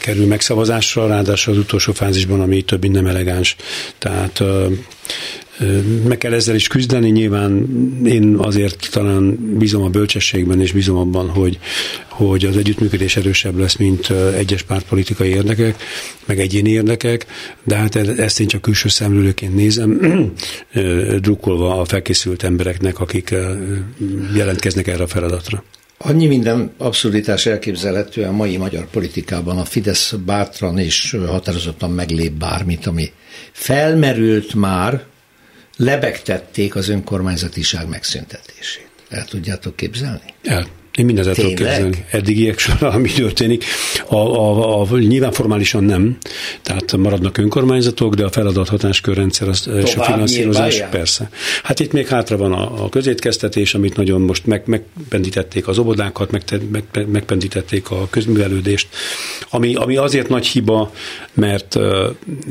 kerül megszavazásra, ráadásul az utolsó fázisban, ami több nem elegáns. Tehát meg kell ezzel is küzdeni, nyilván én azért talán bízom a bölcsességben, és bízom abban, hogy, hogy az együttműködés erősebb lesz, mint egyes pártpolitikai érdekek, meg egyéni érdekek, de hát e-, ezt én csak külső szemlélőként nézem, drukkolva a felkészült embereknek, akik jelentkeznek erre a feladatra. Annyi minden abszurditás elképzelhető a mai magyar politikában. A Fidesz bátran és határozottan meglép bármit, ami felmerült már, lebegtették az önkormányzatiság megszüntetését. El tudjátok képzelni? El. Én mindent el tudok képzelni. Eddigiek során, ami történik. A, a, a, nyilván formálisan nem, tehát maradnak önkormányzatok, de a feladat hatáskörrendszer az, és a finanszírozás nyilván, persze. Hát itt még hátra van a, a közétkeztetés, amit nagyon most meg, megpendítették az obodákat, meg, meg, megpendítették a közművelődést, ami, ami azért nagy hiba, mert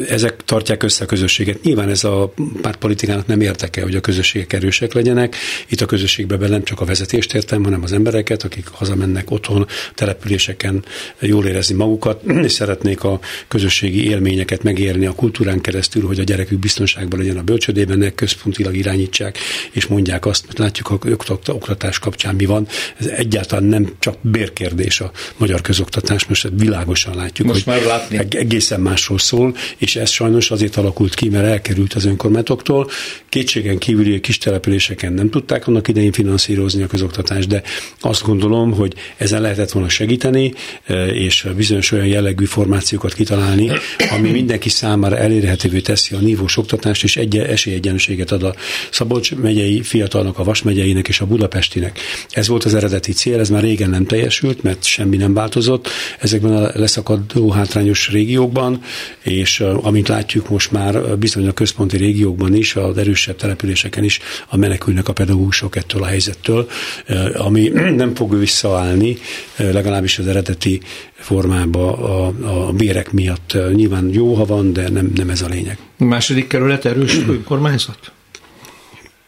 ezek tartják össze a közösséget. Nyilván ez a pártpolitikának nem érdeke, hogy a közösségek erősek legyenek. Itt a közösségben nem csak a vezetést értem, hanem az embereket, embereket, akik hazamennek otthon, településeken jól érezni magukat, és szeretnék a közösségi élményeket megérni a kultúrán keresztül, hogy a gyerekük biztonságban legyen a bölcsödében, ne központilag irányítsák, és mondják azt, hogy látjuk a oktatás kapcsán mi van. Ez egyáltalán nem csak bérkérdés a magyar közoktatás, most világosan látjuk, most hogy már látni. egészen másról szól, és ez sajnos azért alakult ki, mert elkerült az önkormányzatoktól. Kétségen kívüli kis településeken nem tudták annak idején finanszírozni a közoktatást, de az azt gondolom, hogy ezen lehetett volna segíteni, e, és bizonyos olyan jellegű formációkat kitalálni, ami mindenki számára elérhetővé teszi a nívós oktatást, és egy esélyegyenlőséget ad a Szabolcs megyei fiatalnak, a Vas megyeinek és a Budapestinek. Ez volt az eredeti cél, ez már régen nem teljesült, mert semmi nem változott ezekben a leszakadó hátrányos régiókban, és e, amint látjuk most már bizony a központi régiókban is, az erősebb településeken is a menekülnek a pedagógusok ettől a helyzettől, e, ami nem nem fog visszaállni, legalábbis az eredeti formába a, a bérek miatt. Nyilván jó, ha van, de nem, nem ez a lényeg. A második kerület erős önkormányzat?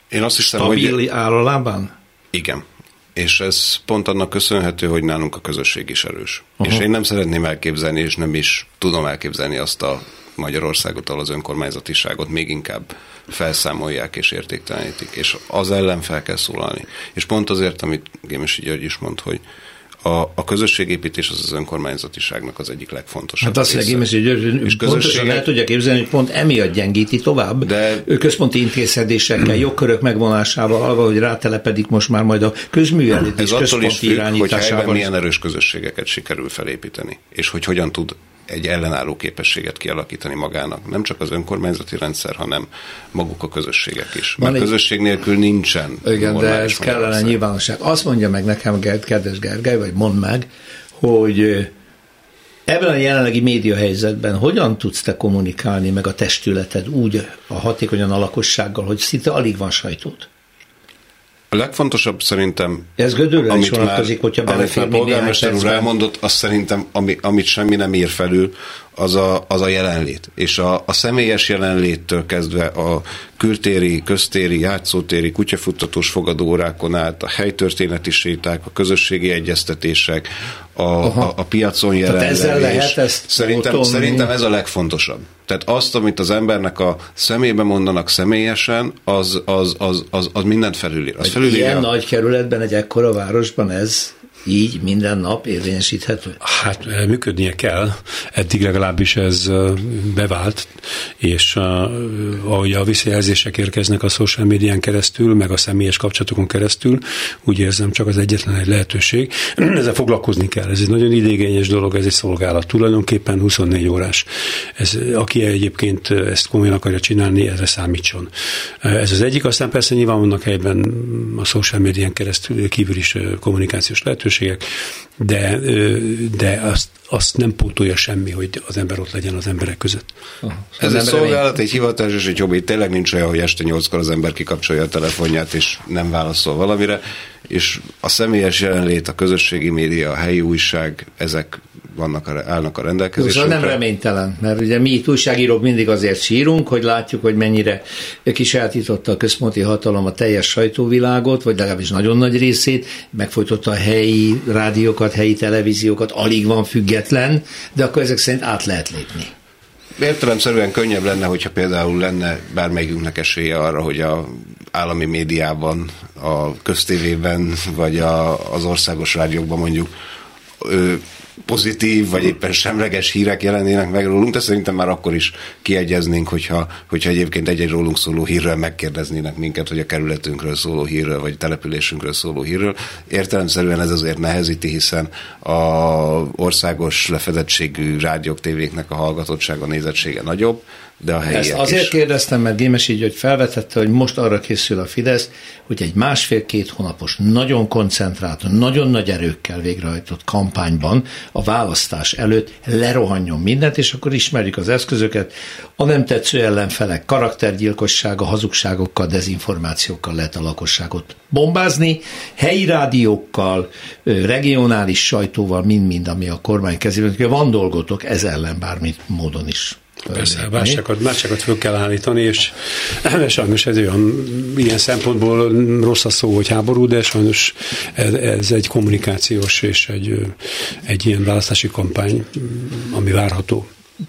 Én azt hiszem, Stabil hogy... áll a lábán? Igen. És ez pont annak köszönhető, hogy nálunk a közösség is erős. Uh-huh. És én nem szeretném elképzelni, és nem is tudom elképzelni azt a Magyarországot, ahol az önkormányzatiságot még inkább felszámolják és értéktelenítik, és az ellen fel kell szólalni. És pont azért, amit Gémesi György is mond, hogy a, a közösségépítés az az önkormányzatiságnak az egyik legfontosabb. Hát azt mondja, hogy György, pontosan el tudja képzelni, hogy pont emiatt gyengíti tovább. De központi intézkedésekkel, jogkörök megvonásával, hogy rátelepedik most már majd a közművelés Ez attól is függ, hogy helyben milyen erős közösségeket sikerül felépíteni, és hogy hogyan tud egy ellenálló képességet kialakítani magának. Nem csak az önkormányzati rendszer, hanem maguk a közösségek is. Mert egy... közösség nélkül nincsen. Igen, de ez kellene nyilvánosság. Azt mondja meg nekem, kedves Gergely, vagy mondd meg, hogy Ebben a jelenlegi média helyzetben hogyan tudsz te kommunikálni meg a testületed úgy a hatékonyan a lakossággal, hogy szinte alig van sajtót? A legfontosabb szerintem, Ez gödörre amit is vonatkozik, hogyha belefér a polgármester úr elmondott, azt szerintem, ami, amit semmi nem ír felül, az a, az a jelenlét. És a, a személyes jelenléttől kezdve a kültéri, köztéri, játszótéri, kutyafuttatós fogadóórákon át, a helytörténeti séták, a közösségi egyeztetések, a, a, a piacon jelenlevés. Szerintem, szerintem ez a legfontosabb. Tehát azt, amit az embernek a szemébe mondanak személyesen, az, az, az, az, az mindent felülír. Az felülír ilyen a... nagy kerületben, egy ekkora városban ez így minden nap érvényesíthető? Hát működnie kell, eddig legalábbis ez bevált, és ahogy a visszajelzések érkeznek a social médián keresztül, meg a személyes kapcsolatokon keresztül, úgy érzem csak az egyetlen egy lehetőség. Ezzel foglalkozni kell, ez egy nagyon idégényes dolog, ez egy szolgálat. Tulajdonképpen 24 órás. Ez, aki egyébként ezt komolyan akarja csinálni, erre számítson. Ez az egyik, aztán persze nyilván vannak helyben a social médián keresztül kívül is kommunikációs lehetőség, lehetőségek, de, de azt, azt nem pótolja semmi, hogy az ember ott legyen az emberek között. Oh, Ez egy szolgálat, egy hivatás és egy hobbi. Tényleg nincs olyan, hogy este nyolckor az ember kikapcsolja a telefonját, és nem válaszol valamire, és a személyes jelenlét, a közösségi média, a helyi újság, ezek vannak a, állnak a rendelkezésre. Szóval nem reménytelen, mert ugye mi itt újságírók mindig azért sírunk, hogy látjuk, hogy mennyire kisállította a központi hatalom a teljes sajtóvilágot, vagy legalábbis nagyon nagy részét, megfojtotta a helyi rádiókat, helyi televíziókat, alig van független, de akkor ezek szerint át lehet lépni. Értelemszerűen könnyebb lenne, hogyha például lenne bármelyikünknek esélye arra, hogy a állami médiában, a köztévében, vagy a, az országos rádiókban mondjuk pozitív, vagy éppen semleges hírek jelennének meg rólunk, de szerintem már akkor is kiegyeznénk, hogyha, hogyha egyébként egy-egy rólunk szóló hírről megkérdeznének minket, hogy a kerületünkről szóló hírről, vagy településünkről szóló hírről. Értelemszerűen ez azért nehezíti, hiszen a országos lefedettségű rádiók, tévéknek a hallgatottsága, nézettsége nagyobb, de a helyiek Ezt azért is. kérdeztem, mert Gémes így, hogy felvetette, hogy most arra készül a Fidesz, hogy egy másfél-két hónapos, nagyon koncentrált, nagyon nagy erőkkel végrehajtott kampányban a választás előtt lerohanjon mindent, és akkor ismerjük az eszközöket. A nem tetsző ellenfelek karaktergyilkossága, hazugságokkal, dezinformációkkal lehet a lakosságot bombázni, helyi rádiókkal, regionális sajtóval, mind-mind, ami a kormány kezében. Van dolgotok ez ellen bármit módon is. Persze, válságot, válságot föl kell állítani, és sajnos ez olyan, ilyen szempontból rossz a szó, hogy háború, de sajnos ez, ez egy kommunikációs és egy, egy ilyen választási kampány, ami várható.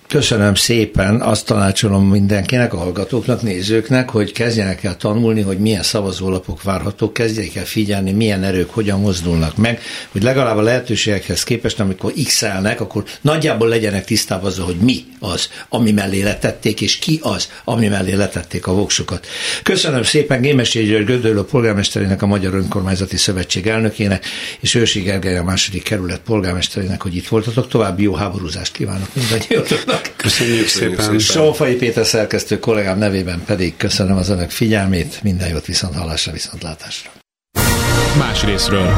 Köszönöm szépen, azt tanácsolom mindenkinek, a hallgatóknak, nézőknek, hogy kezdjenek el tanulni, hogy milyen szavazólapok várhatók, kezdjenek el figyelni, milyen erők hogyan mozdulnak meg, hogy legalább a lehetőségekhez képest, amikor x akkor nagyjából legyenek tisztában azzal, hogy mi az, ami mellé letették, és ki az, ami mellé letették a voksokat. Köszönöm szépen Gémesi György Gödöl, a polgármesterének, a Magyar Önkormányzati Szövetség elnökének, és Ősi Gergely, a második kerület polgármesterének, hogy itt voltatok. További jó háborúzást kívánok mindannyiótoknak. Köszönjük, Köszönjük szépen. szépen. Sófai Péter szerkesztő kollégám nevében pedig köszönöm az önök figyelmét, minden jót viszont hallásra, viszontlátásra. Más részről.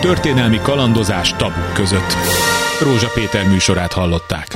Történelmi kalandozás tabuk között. Rózsa Péter műsorát hallották.